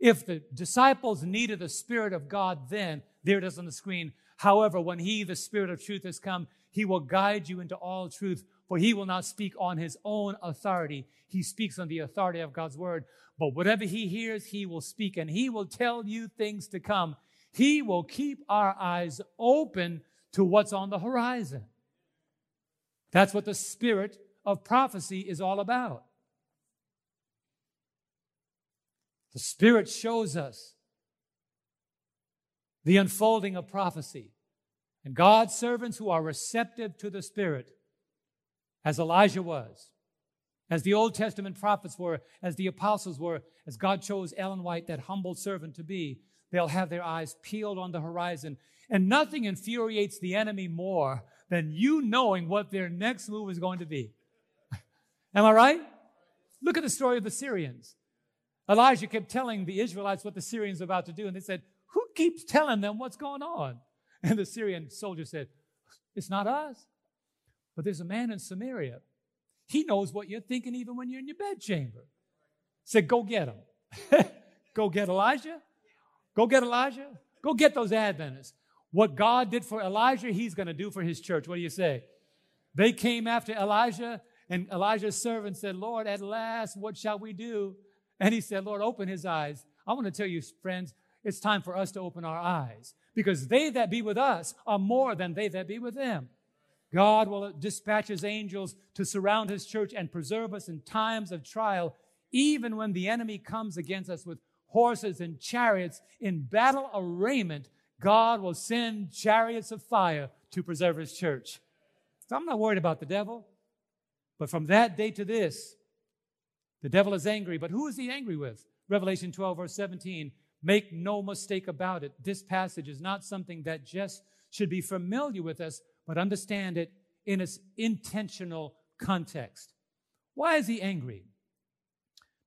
If the disciples needed the Spirit of God then, there it is on the screen. However, when he, the Spirit of truth, has come, he will guide you into all truth, for he will not speak on his own authority. He speaks on the authority of God's word. But whatever he hears, he will speak, and he will tell you things to come. He will keep our eyes open to what's on the horizon. That's what the spirit of prophecy is all about. The Spirit shows us the unfolding of prophecy. And God's servants who are receptive to the Spirit, as Elijah was, as the Old Testament prophets were, as the apostles were, as God chose Ellen White, that humble servant, to be, they'll have their eyes peeled on the horizon. And nothing infuriates the enemy more than you knowing what their next move is going to be. Am I right? Look at the story of the Syrians. Elijah kept telling the Israelites what the Syrians were about to do, and they said, Who keeps telling them what's going on? And the Syrian soldier said, It's not us, but there's a man in Samaria. He knows what you're thinking even when you're in your bedchamber. Said, Go get him. Go get Elijah. Go get Elijah. Go get those Adventists. What God did for Elijah, he's going to do for his church. What do you say? They came after Elijah, and Elijah's servant said, Lord, at last, what shall we do? And he said, Lord, open his eyes. I want to tell you, friends, it's time for us to open our eyes because they that be with us are more than they that be with them. God will dispatch his angels to surround his church and preserve us in times of trial, even when the enemy comes against us with horses and chariots in battle arrayment, God will send chariots of fire to preserve his church. So I'm not worried about the devil. But from that day to this, the devil is angry. But who is he angry with? Revelation 12, verse 17. Make no mistake about it. This passage is not something that just should be familiar with us, but understand it in its intentional context. Why is he angry?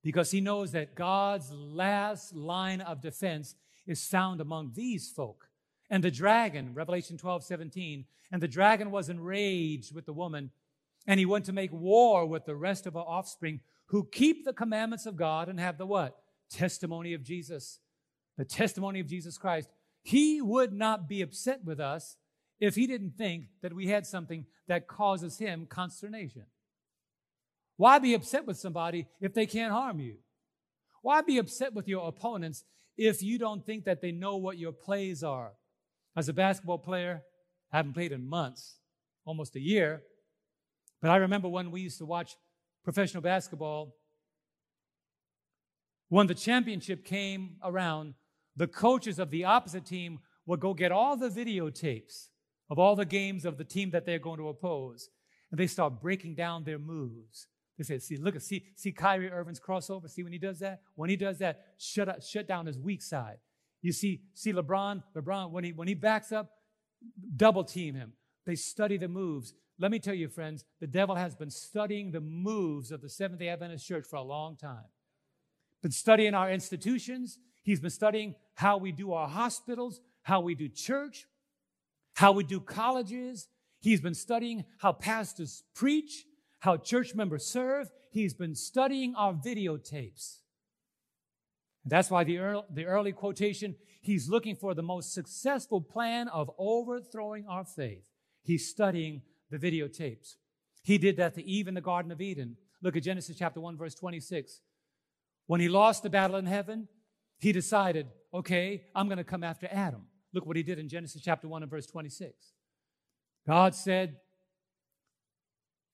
Because he knows that God's last line of defense is found among these folk. And the dragon, Revelation 12, 17, and the dragon was enraged with the woman, and he went to make war with the rest of her offspring who keep the commandments of God and have the what? Testimony of Jesus. The testimony of Jesus Christ. He would not be upset with us if he didn't think that we had something that causes him consternation. Why be upset with somebody if they can't harm you? Why be upset with your opponents if you don't think that they know what your plays are? As a basketball player, I haven't played in months, almost a year, but I remember when we used to watch professional basketball. When the championship came around, the coaches of the opposite team would go get all the videotapes of all the games of the team that they're going to oppose. And they start breaking down their moves. They say, see, look, at see, see Kyrie Irving's crossover. See when he does that? When he does that, shut up, shut down his weak side. You see, see LeBron, LeBron, when he when he backs up, double team him. They study the moves. Let me tell you, friends, the devil has been studying the moves of the Seventh day Adventist Church for a long time. Been studying our institutions. He's been studying how we do our hospitals, how we do church, how we do colleges. He's been studying how pastors preach, how church members serve. He's been studying our videotapes. That's why the early, the early quotation, he's looking for the most successful plan of overthrowing our faith. He's studying the videotapes. He did that to Eve in the Garden of Eden. Look at Genesis chapter 1, verse 26. When he lost the battle in heaven, he decided, okay, I'm going to come after Adam. Look what he did in Genesis chapter 1 and verse 26. God said,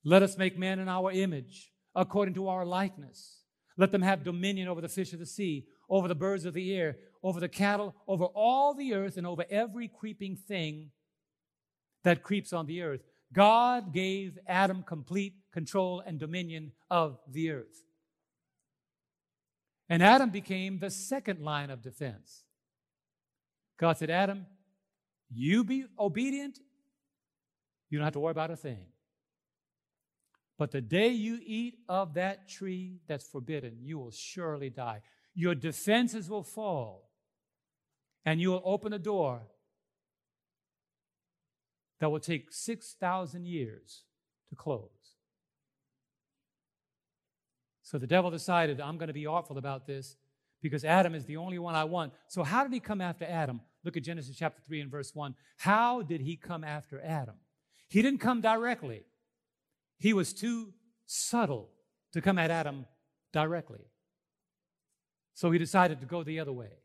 Let us make man in our image, according to our likeness. Let them have dominion over the fish of the sea, over the birds of the air, over the cattle, over all the earth, and over every creeping thing that creeps on the earth. God gave Adam complete control and dominion of the earth. And Adam became the second line of defense. God said, Adam, you be obedient, you don't have to worry about a thing. But the day you eat of that tree that's forbidden, you will surely die. Your defenses will fall, and you will open a door that will take 6,000 years to close. So the devil decided, I'm going to be awful about this because Adam is the only one I want. So, how did he come after Adam? Look at Genesis chapter 3 and verse 1. How did he come after Adam? He didn't come directly, he was too subtle to come at Adam directly. So, he decided to go the other way.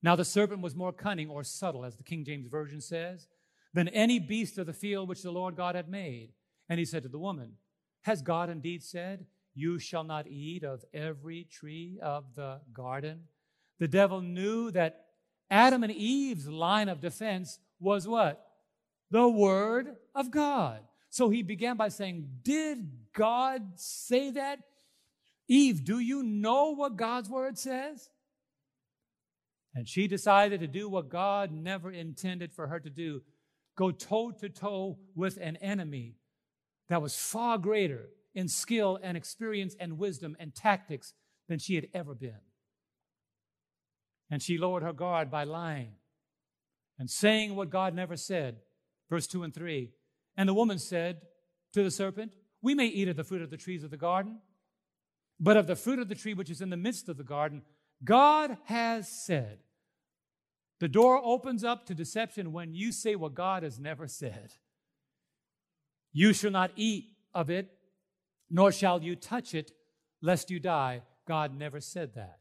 Now, the serpent was more cunning or subtle, as the King James Version says, than any beast of the field which the Lord God had made. And he said to the woman, Has God indeed said, you shall not eat of every tree of the garden. The devil knew that Adam and Eve's line of defense was what? The Word of God. So he began by saying, Did God say that? Eve, do you know what God's Word says? And she decided to do what God never intended for her to do go toe to toe with an enemy that was far greater in skill and experience and wisdom and tactics than she had ever been. And she lowered her guard by lying and saying what God never said. Verse 2 and 3. And the woman said to the serpent, We may eat of the fruit of the trees of the garden, but of the fruit of the tree which is in the midst of the garden, God has said. The door opens up to deception when you say what God has never said. You shall not eat of it, nor shall you touch it, lest you die. God never said that.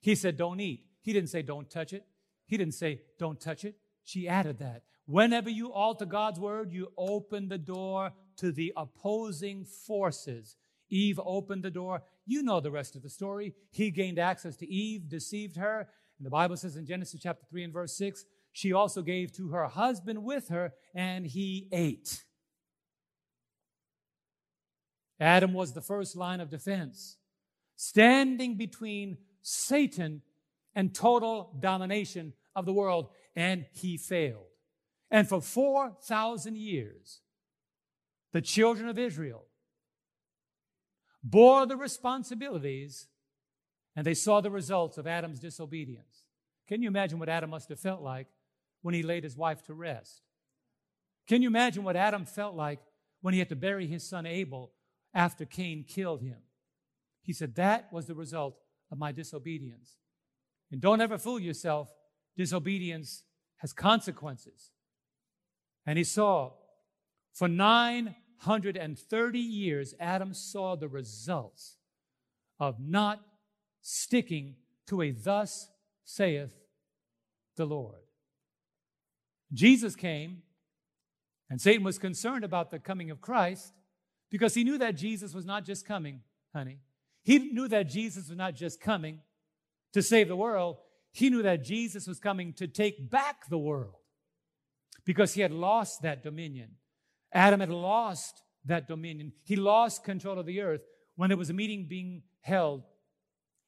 He said, Don't eat. He didn't say, Don't touch it. He didn't say, Don't touch it. She added that. Whenever you alter God's word, you open the door to the opposing forces Eve opened the door. You know the rest of the story. He gained access to Eve, deceived her. And the Bible says in Genesis chapter 3 and verse 6, she also gave to her husband with her, and he ate. Adam was the first line of defense, standing between Satan and total domination of the world, and he failed. And for 4,000 years, the children of Israel bore the responsibilities and they saw the results of Adam's disobedience. Can you imagine what Adam must have felt like when he laid his wife to rest? Can you imagine what Adam felt like when he had to bury his son Abel after Cain killed him? He said, That was the result of my disobedience. And don't ever fool yourself, disobedience has consequences. And he saw for 930 years, Adam saw the results of not sticking to a thus saith the Lord. Jesus came, and Satan was concerned about the coming of Christ because he knew that Jesus was not just coming, honey. He knew that Jesus was not just coming to save the world, he knew that Jesus was coming to take back the world because he had lost that dominion. Adam had lost that dominion. He lost control of the earth when there was a meeting being held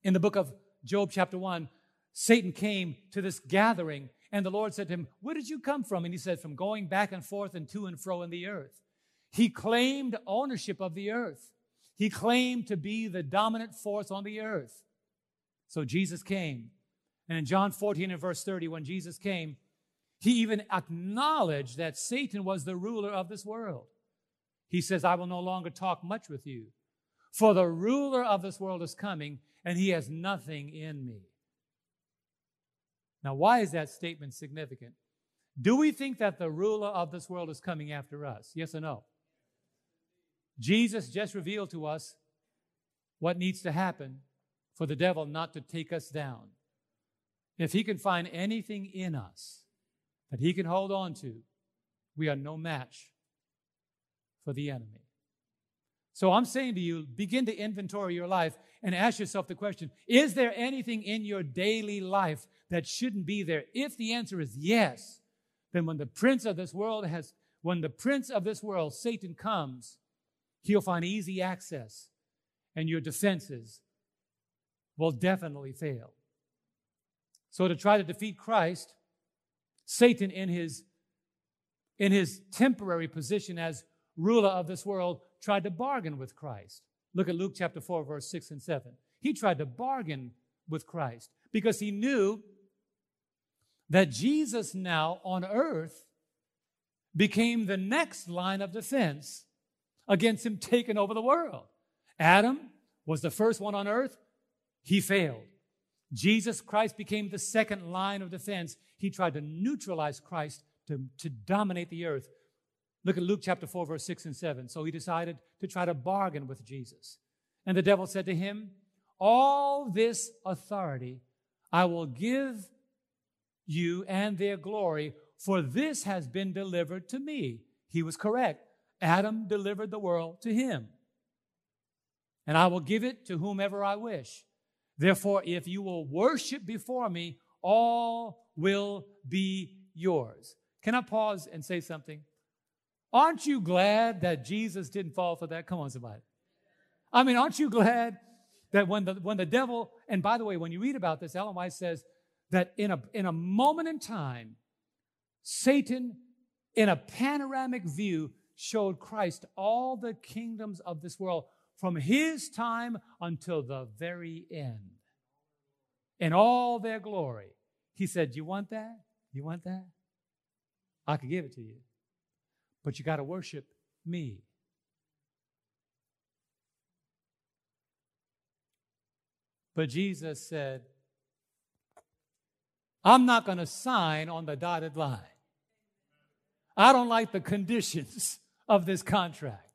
in the book of Job, chapter 1. Satan came to this gathering, and the Lord said to him, Where did you come from? And he said, From going back and forth and to and fro in the earth. He claimed ownership of the earth, he claimed to be the dominant force on the earth. So Jesus came. And in John 14 and verse 30, when Jesus came, he even acknowledged that Satan was the ruler of this world. He says, I will no longer talk much with you, for the ruler of this world is coming, and he has nothing in me. Now, why is that statement significant? Do we think that the ruler of this world is coming after us? Yes or no? Jesus just revealed to us what needs to happen for the devil not to take us down. If he can find anything in us that he can hold on to, we are no match for the enemy. So I'm saying to you, begin to inventory your life and ask yourself the question Is there anything in your daily life that shouldn't be there? If the answer is yes, then when the prince of this world has, when the prince of this world, Satan, comes, he'll find easy access and your defenses will definitely fail. So to try to defeat Christ, Satan, in his, in his temporary position as ruler of this world, tried to bargain with Christ. Look at Luke chapter 4, verse 6 and 7. He tried to bargain with Christ because he knew that Jesus now on earth became the next line of defense against him taking over the world. Adam was the first one on earth, he failed. Jesus Christ became the second line of defense. He tried to neutralize Christ to, to dominate the earth. Look at Luke chapter 4, verse 6 and 7. So he decided to try to bargain with Jesus. And the devil said to him, All this authority I will give you and their glory, for this has been delivered to me. He was correct. Adam delivered the world to him. And I will give it to whomever I wish. Therefore, if you will worship before me, all will be yours. Can I pause and say something? Aren't you glad that Jesus didn't fall for that? Come on, somebody. I mean, aren't you glad that when the, when the devil, and by the way, when you read about this, Ellen White says that in a, in a moment in time, Satan, in a panoramic view, showed Christ all the kingdoms of this world from his time until the very end in all their glory. He said, You want that? You want that? I could give it to you. But you got to worship me. But Jesus said, I'm not going to sign on the dotted line. I don't like the conditions of this contract.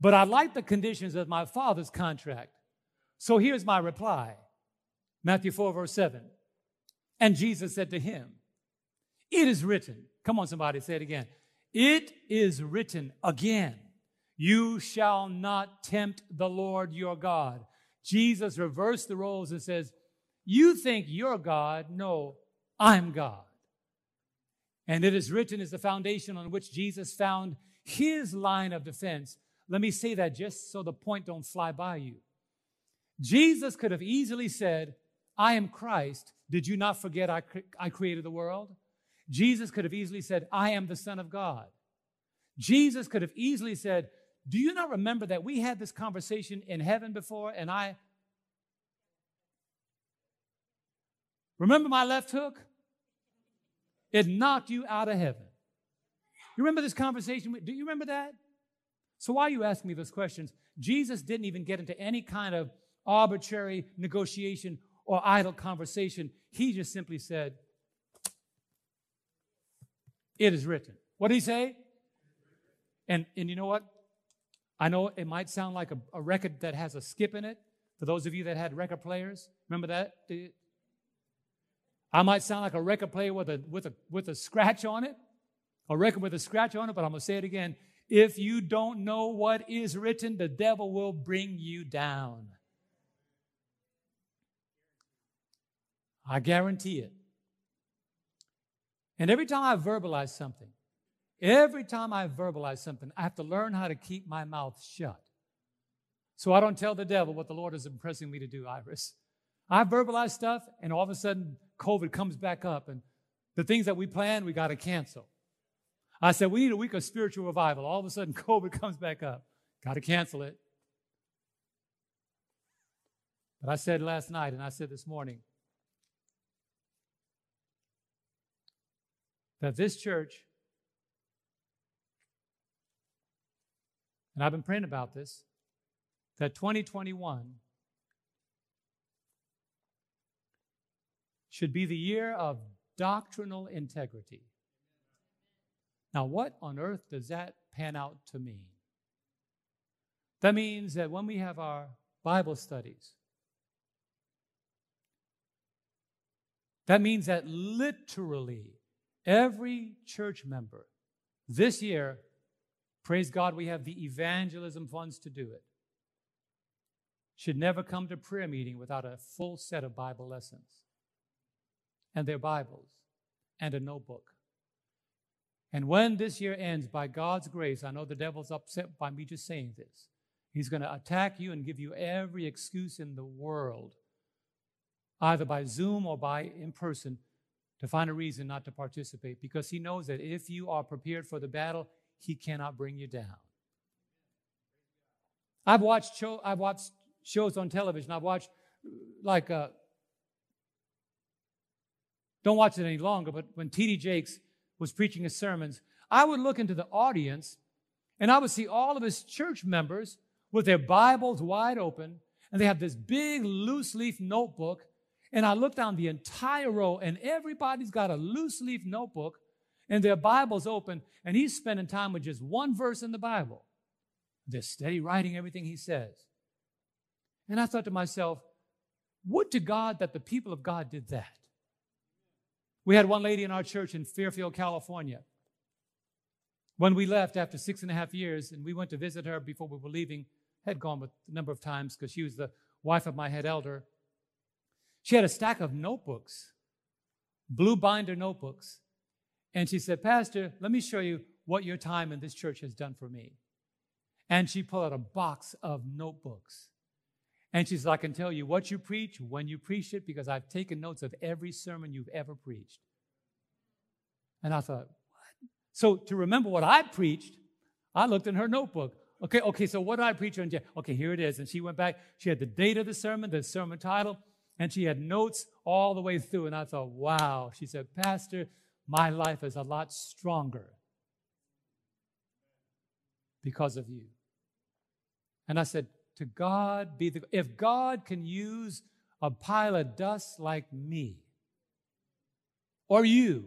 But I like the conditions of my father's contract. So here's my reply Matthew 4, verse 7. And Jesus said to him, It is written. Come on, somebody, say it again. It is written again. You shall not tempt the Lord your God. Jesus reversed the roles and says, You think you're God? No, I'm God. And it is written as the foundation on which Jesus found his line of defense. Let me say that just so the point don't fly by you. Jesus could have easily said, I am Christ. Did you not forget I, cre- I created the world? Jesus could have easily said, I am the Son of God. Jesus could have easily said, Do you not remember that we had this conversation in heaven before and I. Remember my left hook? It knocked you out of heaven. You remember this conversation? Do you remember that? So why are you asking me those questions? Jesus didn't even get into any kind of arbitrary negotiation or idle conversation. He just simply said, It is written. What did he say? And, and you know what? I know it might sound like a, a record that has a skip in it. For those of you that had record players, remember that? I might sound like a record player with a, with a, with a scratch on it, a record with a scratch on it, but I'm going to say it again. If you don't know what is written, the devil will bring you down. I guarantee it. And every time I verbalize something, every time I verbalize something, I have to learn how to keep my mouth shut. So I don't tell the devil what the Lord is impressing me to do, Iris. I verbalize stuff, and all of a sudden, COVID comes back up, and the things that we planned, we got to cancel. I said, we need a week of spiritual revival. All of a sudden, COVID comes back up. Got to cancel it. But I said last night, and I said this morning, that this church, and I've been praying about this, that 2021 should be the year of doctrinal integrity. Now, what on earth does that pan out to mean? That means that when we have our Bible studies, that means that literally Every church member this year, praise God, we have the evangelism funds to do it, should never come to prayer meeting without a full set of Bible lessons and their Bibles and a notebook. And when this year ends, by God's grace, I know the devil's upset by me just saying this. He's going to attack you and give you every excuse in the world, either by Zoom or by in person, to find a reason not to participate because he knows that if you are prepared for the battle, he cannot bring you down. I've watched I've watched shows on television. I've watched like uh, don't watch it any longer, but when T.D. Jakes was preaching his sermons, I would look into the audience and I would see all of his church members with their Bibles wide open, and they have this big loose leaf notebook and I look down the entire row, and everybody's got a loose leaf notebook and their Bible's open, and he's spending time with just one verse in the Bible. They're steady writing everything he says. And I thought to myself, would to God that the people of God did that. We had one lady in our church in Fairfield, California. When we left after six and a half years, and we went to visit her before we were leaving, had gone a number of times because she was the wife of my head elder. She had a stack of notebooks, blue binder notebooks. And she said, Pastor, let me show you what your time in this church has done for me. And she pulled out a box of notebooks. And she said, I can tell you what you preach, when you preach it, because I've taken notes of every sermon you've ever preached. And I thought, what? So to remember what I preached, I looked in her notebook. Okay, okay, so what did I preach on? Okay, here it is. And she went back. She had the date of the sermon, the sermon title, and she had notes all the way through. And I thought, wow. She said, Pastor, my life is a lot stronger because of you. And I said, to God be the, if God can use a pile of dust like me or you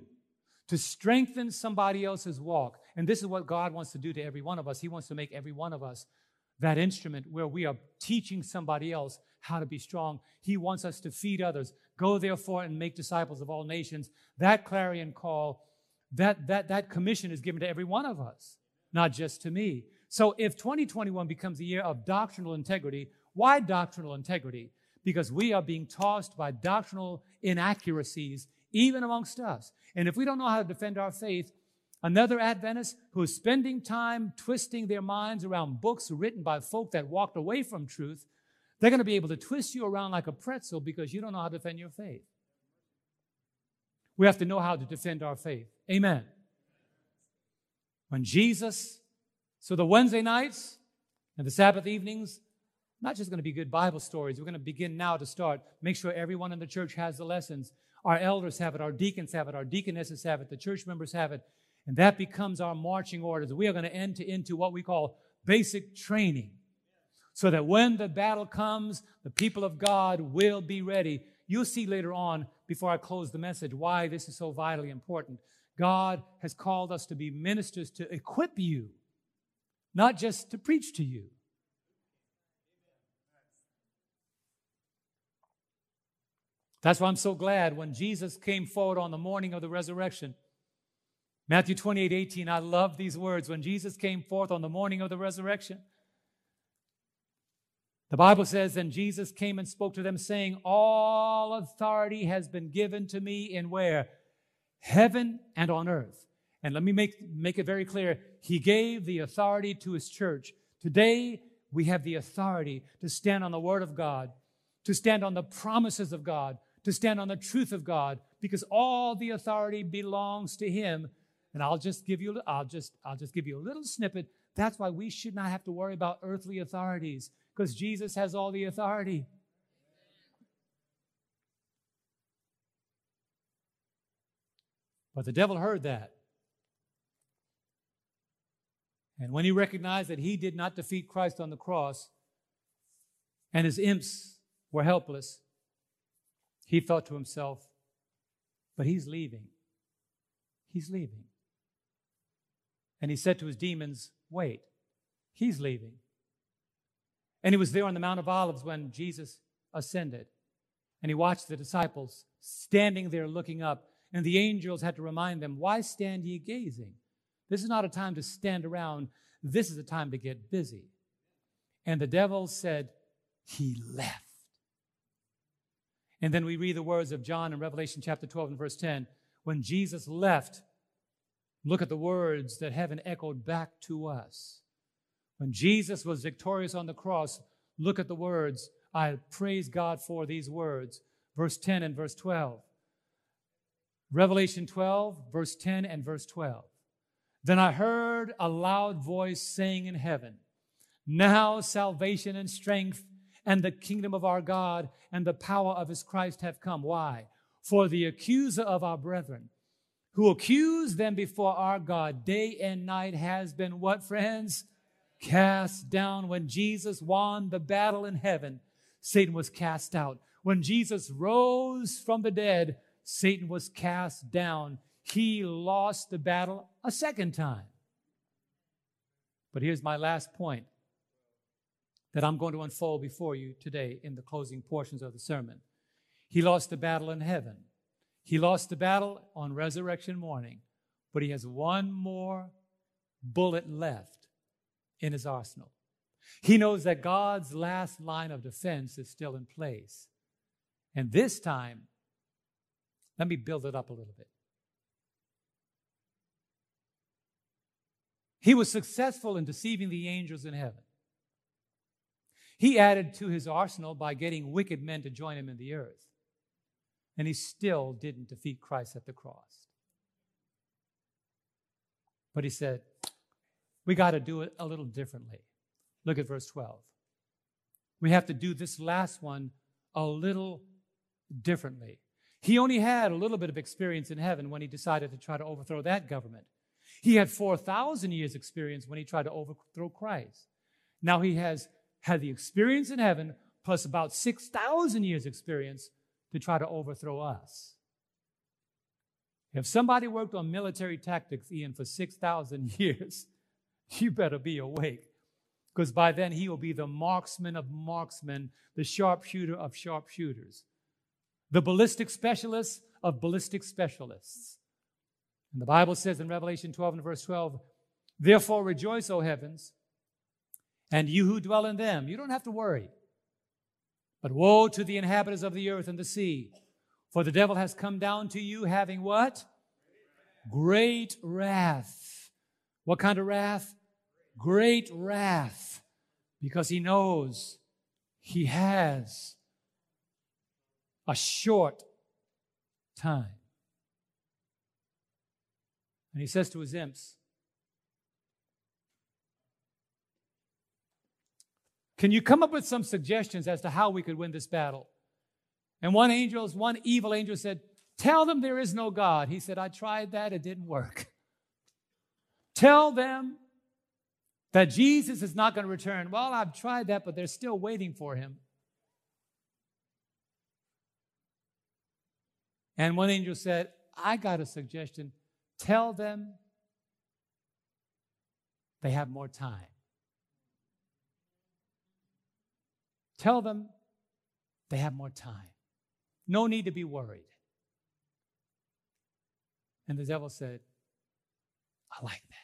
to strengthen somebody else's walk, and this is what God wants to do to every one of us, He wants to make every one of us that instrument where we are teaching somebody else how to be strong. He wants us to feed others. Go therefore and make disciples of all nations. That clarion call, that, that, that commission is given to every one of us, not just to me. So if 2021 becomes a year of doctrinal integrity, why doctrinal integrity? Because we are being tossed by doctrinal inaccuracies even amongst us. And if we don't know how to defend our faith, another Adventist who is spending time twisting their minds around books written by folk that walked away from truth, they're going to be able to twist you around like a pretzel because you don't know how to defend your faith. We have to know how to defend our faith. Amen. When Jesus, so the Wednesday nights and the Sabbath evenings, not just going to be good Bible stories. We're going to begin now to start. Make sure everyone in the church has the lessons. Our elders have it, our deacons have it, our deaconesses have it, the church members have it. And that becomes our marching orders. We are going to enter into what we call basic training so that when the battle comes, the people of God will be ready. You'll see later on, before I close the message, why this is so vitally important. God has called us to be ministers to equip you, not just to preach to you. That's why I'm so glad when Jesus came forward on the morning of the resurrection. Matthew 28 18, I love these words. When Jesus came forth on the morning of the resurrection, the Bible says, And Jesus came and spoke to them, saying, All authority has been given to me in where? Heaven and on earth. And let me make, make it very clear He gave the authority to His church. Today, we have the authority to stand on the Word of God, to stand on the promises of God, to stand on the truth of God, because all the authority belongs to Him. And I'll just give you, I'll just, I'll just give you a little snippet. That's why we should not have to worry about earthly authorities because Jesus has all the authority. But the devil heard that. And when he recognized that he did not defeat Christ on the cross and his imps were helpless, he thought to himself, but he's leaving. He's leaving. And he said to his demons, Wait, he's leaving. And he was there on the Mount of Olives when Jesus ascended. And he watched the disciples standing there looking up. And the angels had to remind them, Why stand ye gazing? This is not a time to stand around. This is a time to get busy. And the devil said, He left. And then we read the words of John in Revelation chapter 12 and verse 10. When Jesus left, look at the words that heaven echoed back to us. When Jesus was victorious on the cross, look at the words. I praise God for these words. Verse 10 and verse 12. Revelation 12, verse 10 and verse 12. Then I heard a loud voice saying in heaven, Now salvation and strength and the kingdom of our God and the power of his Christ have come. Why? For the accuser of our brethren, who accused them before our God day and night, has been what, friends? cast down. When Jesus won the battle in heaven, Satan was cast out. When Jesus rose from the dead, Satan was cast down. He lost the battle a second time. But here's my last point that I'm going to unfold before you today in the closing portions of the sermon. He lost the battle in heaven. He lost the battle on resurrection morning, but he has one more bullet left in his arsenal. He knows that God's last line of defense is still in place. And this time, let me build it up a little bit. He was successful in deceiving the angels in heaven. He added to his arsenal by getting wicked men to join him in the earth. And he still didn't defeat Christ at the cross. But he said, we got to do it a little differently. Look at verse 12. We have to do this last one a little differently. He only had a little bit of experience in heaven when he decided to try to overthrow that government. He had 4,000 years' experience when he tried to overthrow Christ. Now he has had the experience in heaven plus about 6,000 years' experience to try to overthrow us. If somebody worked on military tactics, Ian, for 6,000 years, you better be awake. Because by then he will be the marksman of marksmen, the sharpshooter of sharpshooters, the ballistic specialist of ballistic specialists. And the Bible says in Revelation 12 and verse 12, Therefore rejoice, O heavens, and you who dwell in them. You don't have to worry. But woe to the inhabitants of the earth and the sea, for the devil has come down to you having what? Great wrath. What kind of wrath? Great wrath, because he knows he has a short time. And he says to his imps, Can you come up with some suggestions as to how we could win this battle? And one angel, one evil angel said, Tell them there is no God. He said, I tried that, it didn't work. Tell them that Jesus is not going to return. Well, I've tried that, but they're still waiting for him. And one angel said, I got a suggestion. Tell them they have more time. Tell them they have more time. No need to be worried. And the devil said, I like that.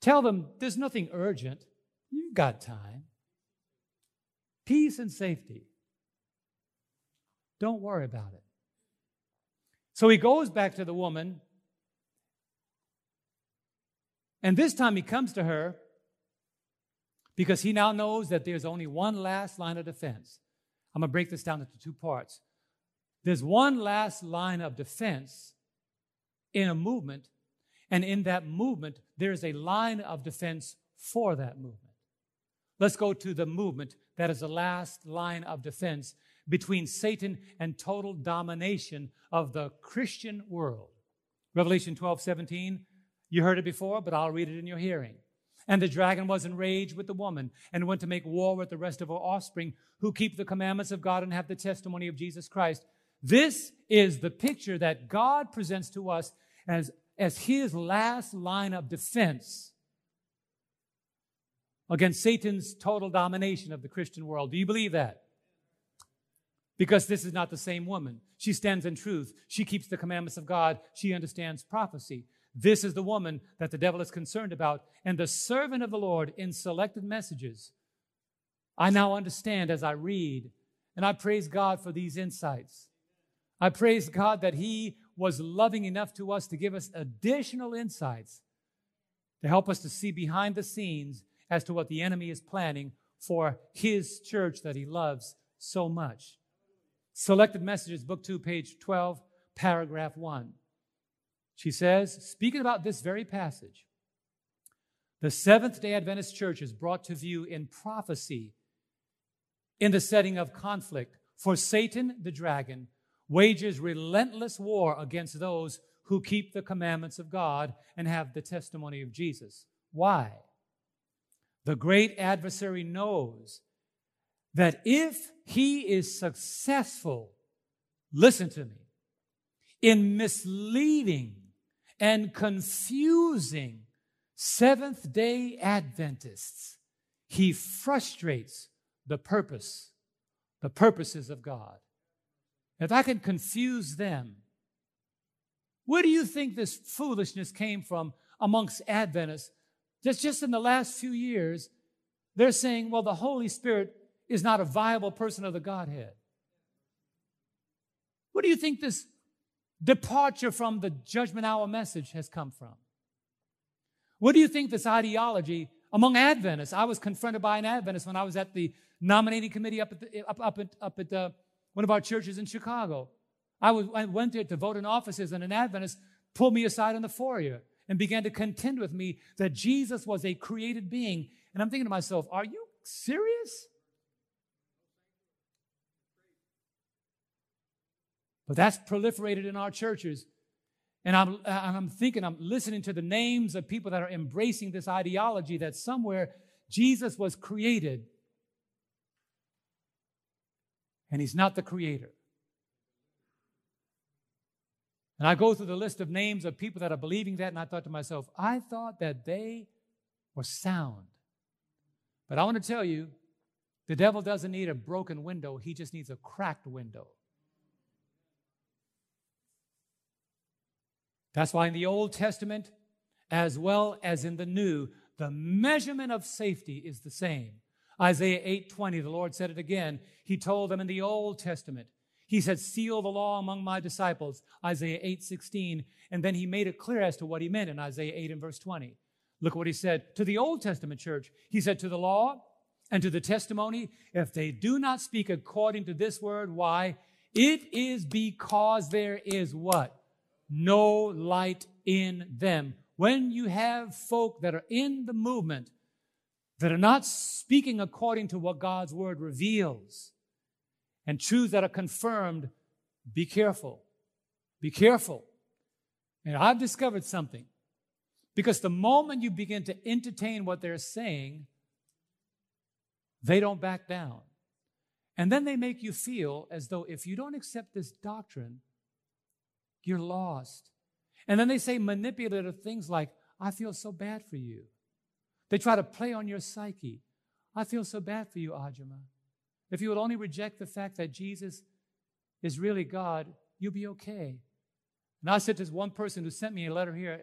Tell them there's nothing urgent. You've got time. Peace and safety. Don't worry about it. So he goes back to the woman, and this time he comes to her because he now knows that there's only one last line of defense. I'm going to break this down into two parts. There's one last line of defense in a movement, and in that movement, there's a line of defense for that movement. Let's go to the movement that is the last line of defense between Satan and total domination of the Christian world. Revelation 12, 17. You heard it before, but I'll read it in your hearing. And the dragon was enraged with the woman and went to make war with the rest of her offspring who keep the commandments of God and have the testimony of Jesus Christ. This is the picture that God presents to us as, as his last line of defense against Satan's total domination of the Christian world. Do you believe that? Because this is not the same woman. She stands in truth. She keeps the commandments of God. She understands prophecy. This is the woman that the devil is concerned about. And the servant of the Lord in selected messages, I now understand as I read. And I praise God for these insights. I praise God that He was loving enough to us to give us additional insights to help us to see behind the scenes as to what the enemy is planning for His church that He loves so much. Selected Messages, Book 2, page 12, paragraph 1. She says, speaking about this very passage, the Seventh day Adventist church is brought to view in prophecy in the setting of conflict. For Satan, the dragon, wages relentless war against those who keep the commandments of God and have the testimony of Jesus. Why? The great adversary knows that if he is successful, listen to me, in misleading and confusing Seventh day Adventists. He frustrates the purpose, the purposes of God. If I can confuse them, where do you think this foolishness came from amongst Adventists? Just, just in the last few years, they're saying, well, the Holy Spirit is not a viable person of the Godhead. What do you think this departure from the judgment hour message has come from. What do you think this ideology among Adventists? I was confronted by an Adventist when I was at the nominating committee up at, the, up, up at, up at uh, one of our churches in Chicago. I, was, I went there to vote in offices, and an Adventist pulled me aside in the foyer and began to contend with me that Jesus was a created being. And I'm thinking to myself, are you serious? But that's proliferated in our churches. And I'm, I'm thinking, I'm listening to the names of people that are embracing this ideology that somewhere Jesus was created and he's not the creator. And I go through the list of names of people that are believing that, and I thought to myself, I thought that they were sound. But I want to tell you, the devil doesn't need a broken window, he just needs a cracked window. That's why in the Old Testament, as well as in the New, The measurement of safety is the same. Isaiah 8:20, the Lord said it again. He told them in the Old Testament. He said, "Seal the law among my disciples." Isaiah 8:16, and then he made it clear as to what he meant in Isaiah 8 and verse 20. Look what he said to the Old Testament church. He said, "To the law and to the testimony, if they do not speak according to this word, why? It is because there is what? No light in them. When you have folk that are in the movement that are not speaking according to what God's word reveals and truths that are confirmed, be careful. Be careful. And I've discovered something. Because the moment you begin to entertain what they're saying, they don't back down. And then they make you feel as though if you don't accept this doctrine, you're lost. And then they say manipulative things like, I feel so bad for you. They try to play on your psyche. I feel so bad for you, Ajima. If you would only reject the fact that Jesus is really God, you'll be okay. And I said to this one person who sent me a letter here,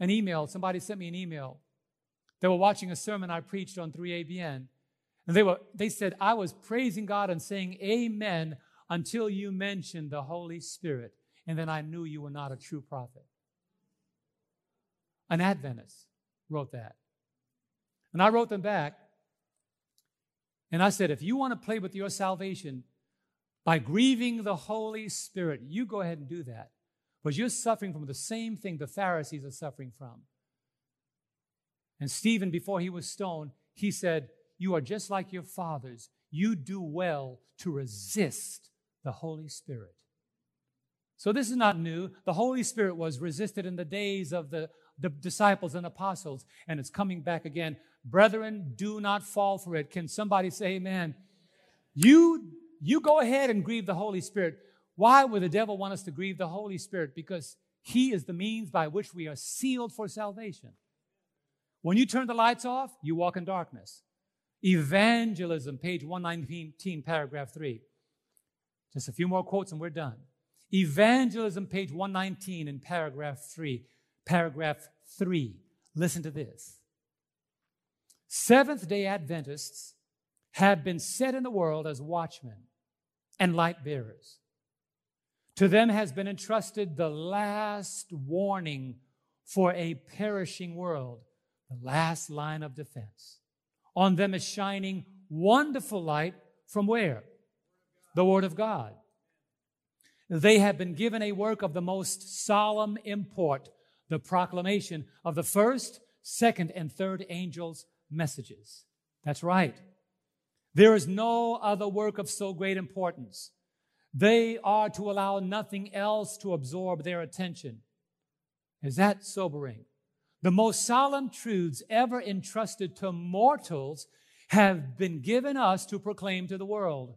an email, somebody sent me an email. They were watching a sermon I preached on 3ABN. And they, were, they said, I was praising God and saying amen until you mentioned the Holy Spirit. And then I knew you were not a true prophet. An Adventist wrote that. And I wrote them back. And I said, if you want to play with your salvation by grieving the Holy Spirit, you go ahead and do that. But you're suffering from the same thing the Pharisees are suffering from. And Stephen, before he was stoned, he said, You are just like your fathers. You do well to resist the Holy Spirit. So this is not new. The Holy Spirit was resisted in the days of the, the disciples and apostles, and it's coming back again. Brethren, do not fall for it. Can somebody say amen? You, you go ahead and grieve the Holy Spirit. Why would the devil want us to grieve the Holy Spirit? Because he is the means by which we are sealed for salvation. When you turn the lights off, you walk in darkness. Evangelism, page 119, paragraph 3. Just a few more quotes and we're done. Evangelism, page 119, in paragraph 3. Paragraph 3. Listen to this. Seventh day Adventists have been set in the world as watchmen and light bearers. To them has been entrusted the last warning for a perishing world, the last line of defense. On them is shining wonderful light from where? The Word of God. They have been given a work of the most solemn import, the proclamation of the first, second, and third angels' messages. That's right. There is no other work of so great importance. They are to allow nothing else to absorb their attention. Is that sobering? The most solemn truths ever entrusted to mortals have been given us to proclaim to the world.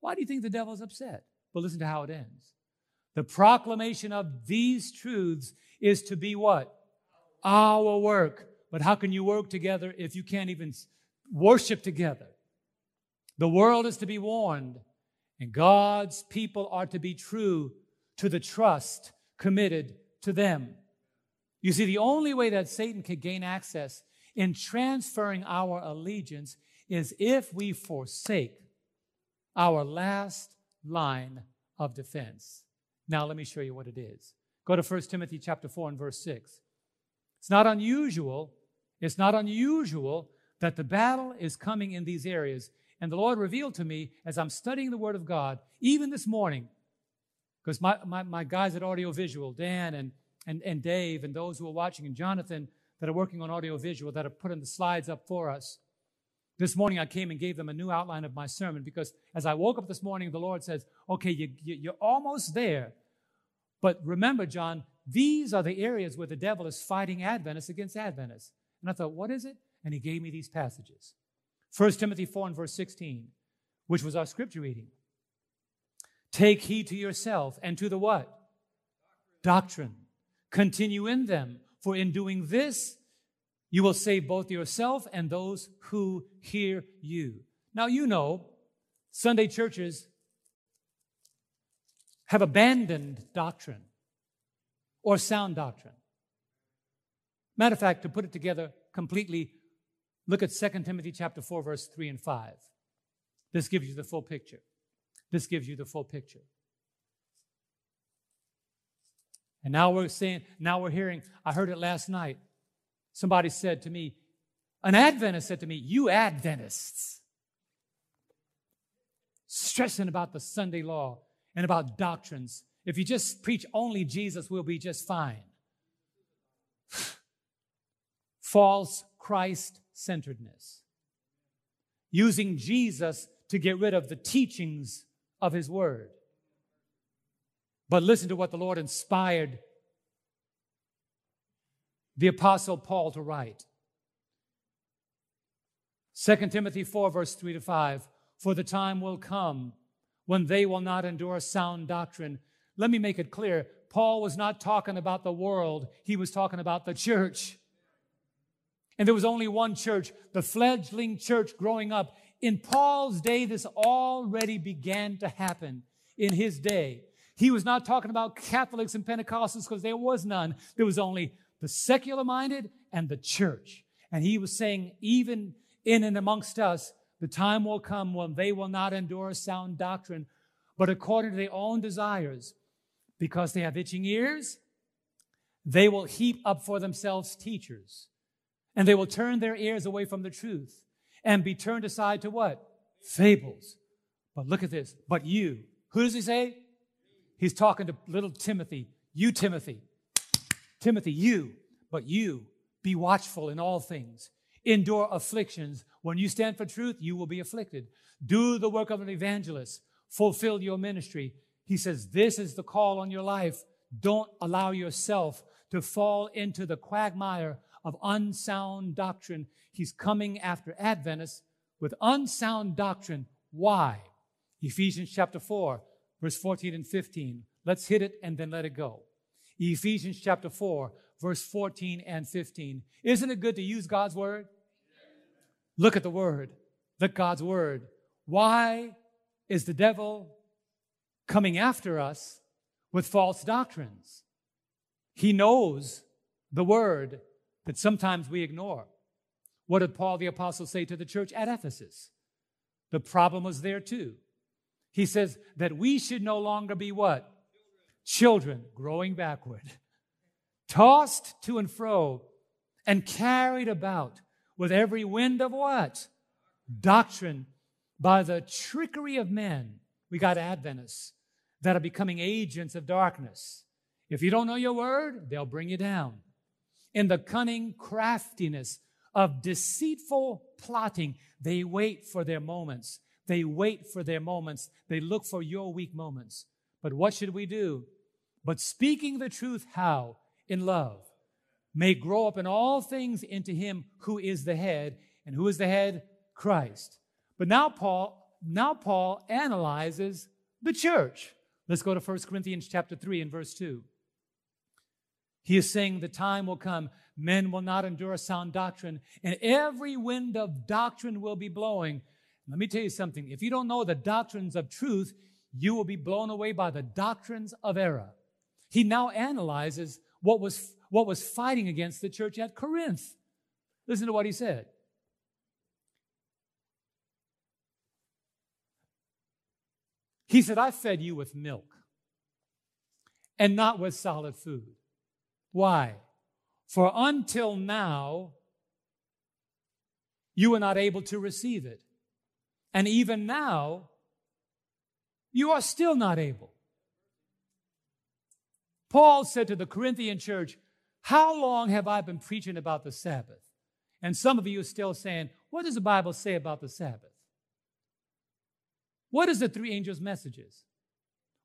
Why do you think the devil's upset? But listen to how it ends. The proclamation of these truths is to be what? Our work. But how can you work together if you can't even worship together? The world is to be warned, and God's people are to be true to the trust committed to them. You see, the only way that Satan can gain access in transferring our allegiance is if we forsake our last line of defense. Now, let me show you what it is. Go to 1 Timothy chapter 4 and verse 6. It's not unusual it's not unusual that the battle is coming in these areas. And the Lord revealed to me as I'm studying the Word of God, even this morning, because my, my, my guys at Audiovisual, Dan and, and, and Dave, and those who are watching, and Jonathan that are working on audiovisual, that are putting the slides up for us. This morning I came and gave them a new outline of my sermon because as I woke up this morning, the Lord says, Okay, you, you, you're almost there. But remember, John, these are the areas where the devil is fighting Adventists against Adventists. And I thought, what is it? And he gave me these passages. 1 Timothy 4 and verse 16, which was our scripture reading. Take heed to yourself and to the what? Doctrine. Continue in them, for in doing this, you will save both yourself and those who hear you. Now, you know, Sunday churches have abandoned doctrine or sound doctrine. Matter of fact, to put it together completely, look at 2 Timothy chapter 4, verse 3 and 5. This gives you the full picture. This gives you the full picture. And now we're saying, now we're hearing, I heard it last night. Somebody said to me, an Adventist said to me, You Adventists, stressing about the Sunday law and about doctrines. If you just preach only Jesus, we'll be just fine. False Christ centeredness. Using Jesus to get rid of the teachings of His Word. But listen to what the Lord inspired the Apostle Paul to write. 2 Timothy 4, verse 3 to 5. For the time will come when they will not endure sound doctrine. Let me make it clear Paul was not talking about the world, he was talking about the church. And there was only one church, the fledgling church growing up. In Paul's day, this already began to happen in his day. He was not talking about Catholics and Pentecostals because there was none. There was only the secular minded and the church. And he was saying, even in and amongst us, the time will come when they will not endure sound doctrine, but according to their own desires, because they have itching ears, they will heap up for themselves teachers, and they will turn their ears away from the truth and be turned aside to what? Fables. But look at this. But you, who does he say? He's talking to little Timothy. You, Timothy. Timothy, you, but you, be watchful in all things. Endure afflictions. When you stand for truth, you will be afflicted. Do the work of an evangelist. Fulfill your ministry. He says, This is the call on your life. Don't allow yourself to fall into the quagmire of unsound doctrine. He's coming after Adventists with unsound doctrine. Why? Ephesians chapter 4, verse 14 and 15. Let's hit it and then let it go. Ephesians chapter 4, verse 14 and 15. Isn't it good to use God's word? Look at the word. Look God's word. Why is the devil coming after us with false doctrines? He knows the word that sometimes we ignore. What did Paul the Apostle say to the church at Ephesus? The problem was there too. He says that we should no longer be what? Children growing backward, tossed to and fro, and carried about with every wind of what? Doctrine by the trickery of men. We got Adventists that are becoming agents of darkness. If you don't know your word, they'll bring you down in the cunning craftiness of deceitful plotting. They wait for their moments. They wait for their moments. They look for your weak moments. But what should we do? But speaking the truth, how? In love. May grow up in all things into him who is the head. And who is the head? Christ. But now Paul, now Paul analyzes the church. Let's go to 1 Corinthians chapter 3 and verse 2. He is saying the time will come, men will not endure sound doctrine, and every wind of doctrine will be blowing. Let me tell you something. If you don't know the doctrines of truth, you will be blown away by the doctrines of error. He now analyzes what was, what was fighting against the church at Corinth. Listen to what he said. He said, I fed you with milk and not with solid food. Why? For until now, you were not able to receive it. And even now, you are still not able. Paul said to the Corinthian church, How long have I been preaching about the Sabbath? And some of you are still saying, What does the Bible say about the Sabbath? What is the three angels' messages?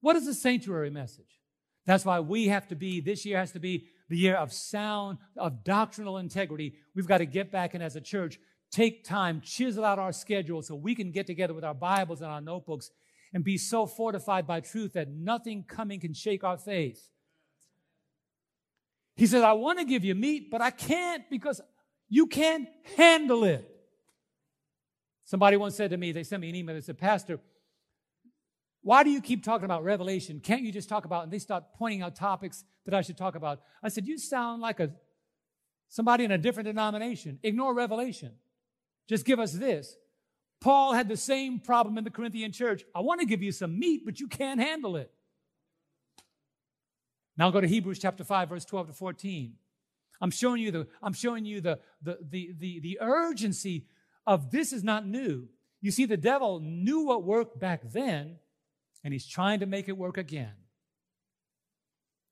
What is the sanctuary message? That's why we have to be, this year has to be the year of sound, of doctrinal integrity. We've got to get back and as a church, take time, chisel out our schedule so we can get together with our Bibles and our notebooks and be so fortified by truth that nothing coming can shake our faith. He says, I want to give you meat, but I can't because you can't handle it. Somebody once said to me, they sent me an email, they said, Pastor, why do you keep talking about Revelation? Can't you just talk about, and they start pointing out topics that I should talk about. I said, You sound like a Somebody in a different denomination. Ignore revelation. Just give us this. Paul had the same problem in the Corinthian church. I want to give you some meat, but you can't handle it. Now go to Hebrews chapter 5, verse 12 to 14. I'm showing you the, I'm showing you the, the, the, the, the urgency of this is not new. You see, the devil knew what worked back then, and he's trying to make it work again.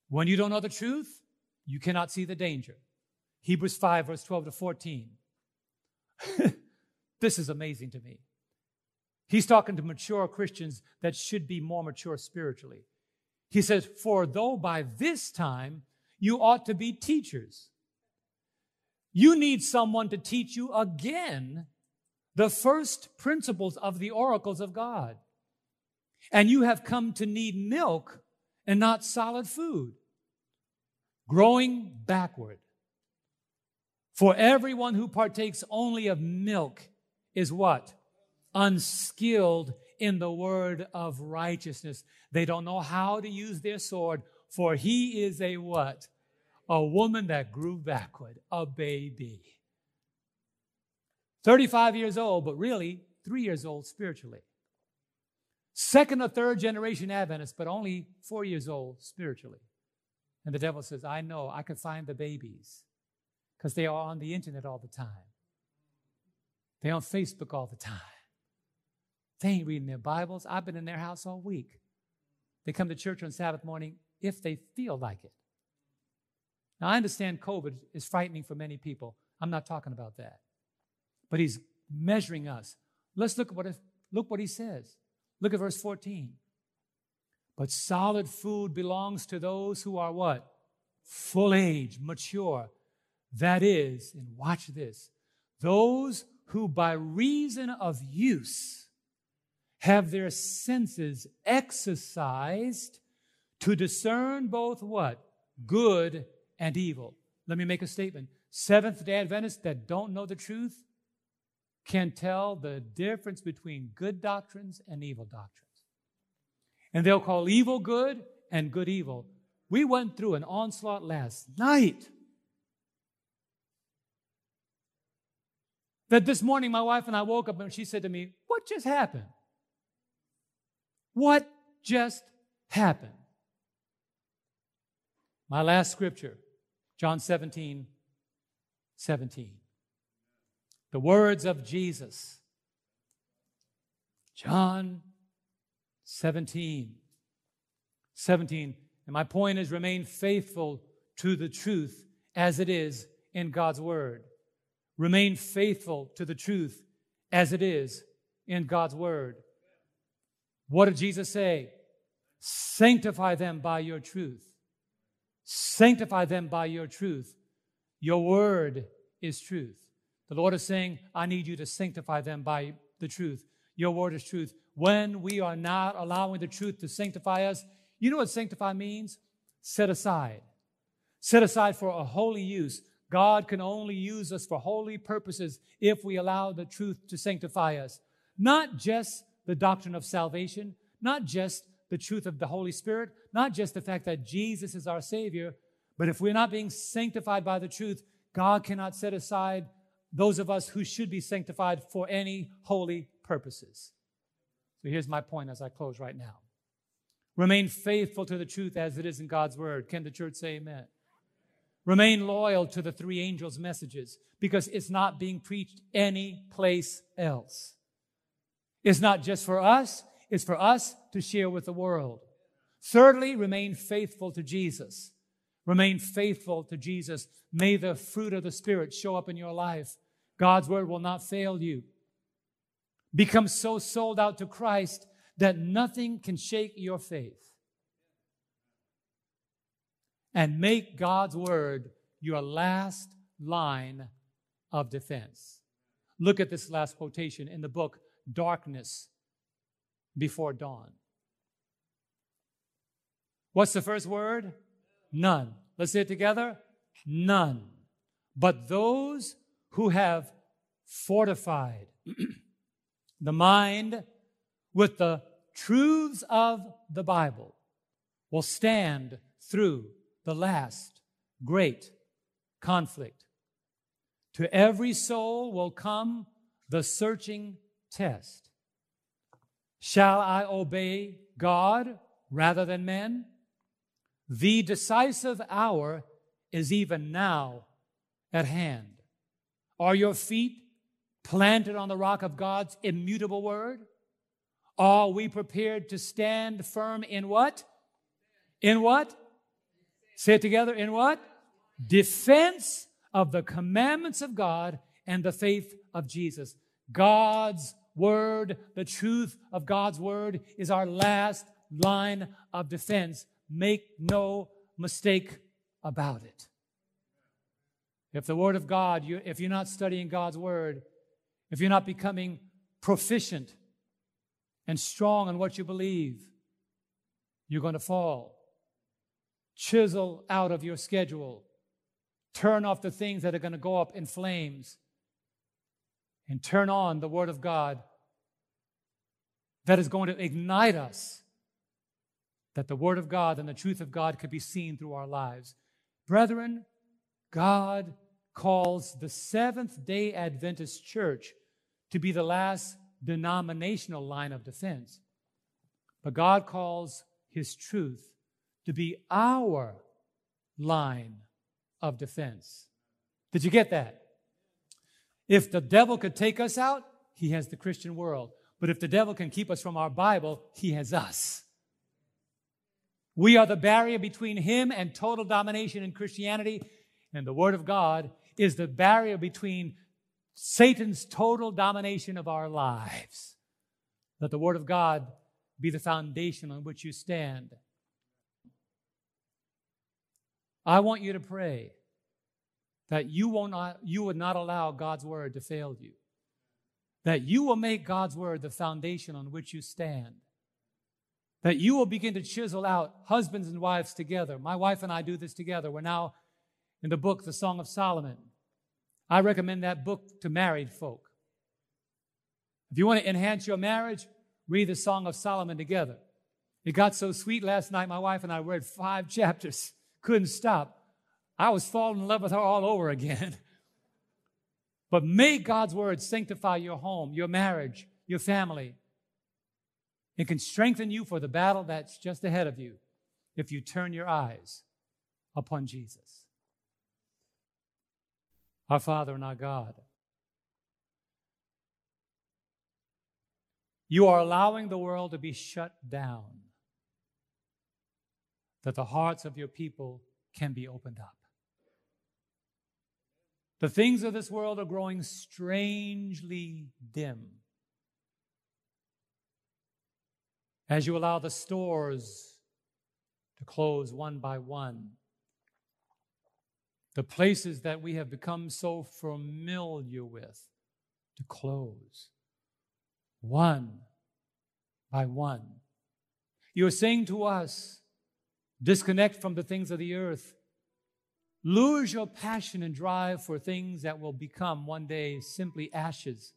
When you don't know the truth, you cannot see the danger. Hebrews 5, verse 12 to 14. this is amazing to me. He's talking to mature Christians that should be more mature spiritually. He says, For though by this time you ought to be teachers, you need someone to teach you again the first principles of the oracles of God. And you have come to need milk and not solid food, growing backward. For everyone who partakes only of milk is what? Unskilled in the word of righteousness. They don't know how to use their sword, for he is a what? A woman that grew backward, a baby. 35 years old, but really three years old spiritually. Second or third generation Adventist, but only four years old spiritually. And the devil says, I know, I could find the babies because they are on the internet all the time. They're on Facebook all the time. They ain't reading their Bibles. I've been in their house all week. They come to church on Sabbath morning if they feel like it. Now, I understand COVID is frightening for many people. I'm not talking about that. But he's measuring us. Let's look at what, look what he says. Look at verse 14. But solid food belongs to those who are what? Full age, mature, that is, and watch this, those who by reason of use have their senses exercised to discern both what? Good and evil. Let me make a statement. Seventh day Adventists that don't know the truth can tell the difference between good doctrines and evil doctrines. And they'll call evil good and good evil. We went through an onslaught last night That this morning, my wife and I woke up and she said to me, What just happened? What just happened? My last scripture, John 17, 17. The words of Jesus. John 17, 17. And my point is remain faithful to the truth as it is in God's Word. Remain faithful to the truth as it is in God's word. What did Jesus say? Sanctify them by your truth. Sanctify them by your truth. Your word is truth. The Lord is saying, I need you to sanctify them by the truth. Your word is truth. When we are not allowing the truth to sanctify us, you know what sanctify means? Set aside. Set aside for a holy use, God can only use us for holy purposes if we allow the truth to sanctify us. Not just the doctrine of salvation, not just the truth of the Holy Spirit, not just the fact that Jesus is our Savior, but if we're not being sanctified by the truth, God cannot set aside those of us who should be sanctified for any holy purposes. So here's my point as I close right now. Remain faithful to the truth as it is in God's Word. Can the church say amen? Remain loyal to the three angels' messages because it's not being preached any place else. It's not just for us, it's for us to share with the world. Thirdly, remain faithful to Jesus. Remain faithful to Jesus. May the fruit of the Spirit show up in your life. God's word will not fail you. Become so sold out to Christ that nothing can shake your faith and make God's word your last line of defense. Look at this last quotation in the book, Darkness Before Dawn. What's the first word? None. Let's say it together. None. But those who have fortified the mind with the truths of the Bible will stand through the last great conflict To every soul will come the searching test. Shall I obey God rather than men? The decisive hour is even now at hand. Are your feet planted on the rock of God's immutable word? Are we prepared to stand firm in what? In what? Say it together. In what? Defense of the commandments of God and the faith of Jesus. God's word, the truth of God's word is our last line of defense. Make no mistake about it. If the word of God, you, if you're not studying God's word, if you're not becoming proficient and strong in what you believe, you're going to fall. Chisel out of your schedule. Turn off the things that are going to go up in flames. And turn on the Word of God that is going to ignite us. That the Word of God and the truth of God could be seen through our lives. Brethren, God calls the Seventh day Adventist church to be the last denominational line of defense. But God calls His truth to be our line of defense. Did you get that? If the devil could take us out, he has the Christian world. But if the devil can keep us from our Bible, he has us. We are the barrier between him and total domination in Christianity, and the Word of God is the barrier between Satan's total domination of our lives. Let the Word of God be the foundation on which you stand. I want you to pray that you, will not, you would not allow God's Word to fail you, that you will make God's Word the foundation on which you stand, that you will begin to chisel out husbands and wives together. My wife and I do this together. We're now in the book, The Song of Solomon. I recommend that book to married folk. If you want to enhance your marriage, read the Song of Solomon together. It got so sweet last night, my wife and I read five chapters, couldn't stop. I was falling in love with her all over again. but may God's word sanctify your home, your marriage, your family. It can strengthen you for the battle that's just ahead of you if you turn your eyes upon Jesus our Father and our God. You are allowing the world to be shut down that the hearts of your people can be opened up. The things of this world are growing strangely dim. As you allow the stores to close one by one, the places that we have become so familiar with to close one by one. You are saying to us, disconnect from the things of the earth. Lose your passion and drive for things that will become one day simply ashes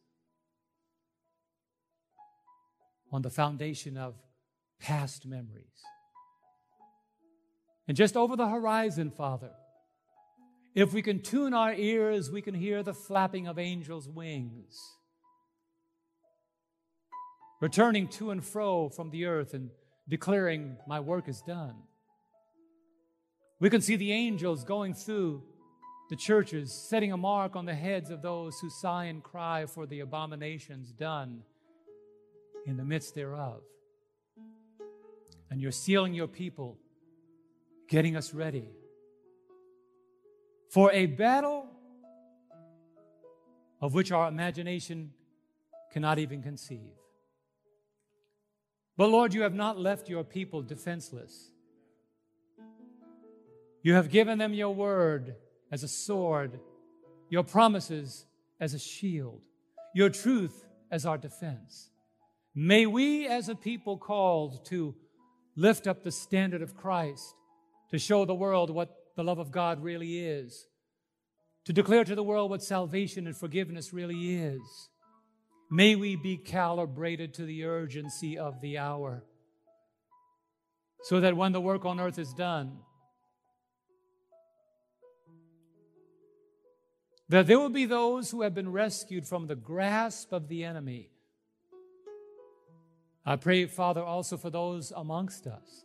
on the foundation of past memories. And just over the horizon, Father, if we can tune our ears, we can hear the flapping of angels' wings, returning to and fro from the earth and declaring, My work is done. We can see the angels going through the churches, setting a mark on the heads of those who sigh and cry for the abominations done in the midst thereof. And you're sealing your people, getting us ready for a battle of which our imagination cannot even conceive. But Lord, you have not left your people defenseless. You have given them your word as a sword, your promises as a shield, your truth as our defense. May we, as a people called to lift up the standard of Christ, to show the world what the love of God really is, to declare to the world what salvation and forgiveness really is. May we be calibrated to the urgency of the hour so that when the work on earth is done, that there will be those who have been rescued from the grasp of the enemy. I pray, Father, also for those amongst us.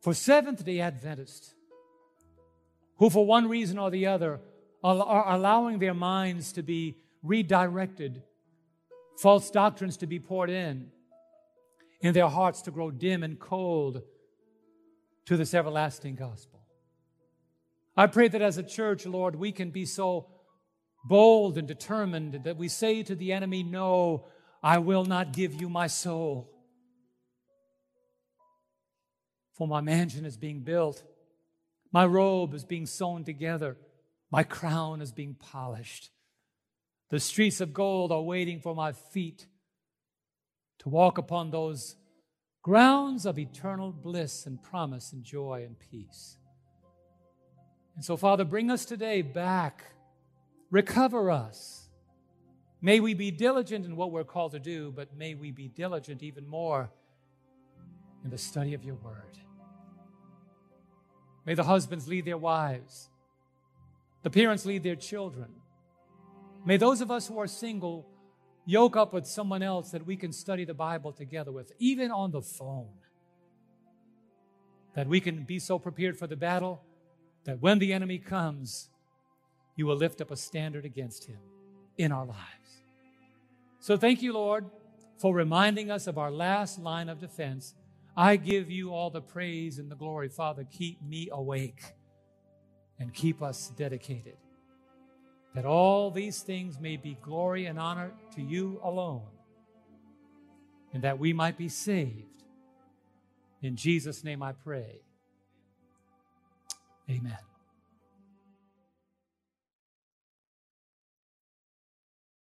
For Seventh day Adventists, who for one reason or the other are allowing their minds to be redirected, false doctrines to be poured in, in their hearts to grow dim and cold to this everlasting gospel. I pray that as a church, Lord, we can be so bold and determined that we say to the enemy, No, I will not give you my soul. For my mansion is being built, my robe is being sewn together, my crown is being polished. The streets of gold are waiting for my feet to walk upon those grounds of eternal bliss and promise and joy and peace. And so, Father, bring us today back, recover us. May we be diligent in what we're called to do, but may we be diligent even more in the study of your word. May the husbands lead their wives, the parents lead their children. May those of us who are single yoke up with someone else that we can study the Bible together with, even on the phone. That we can be so prepared for the battle that when the enemy comes, you will lift up a standard against him in our lives. So thank you, Lord, for reminding us of our last line of defense. I give you all the praise and the glory. Father, keep me awake and keep us dedicated. That all these things may be glory and honor to you alone, and that we might be saved. In Jesus' name I pray. Amen.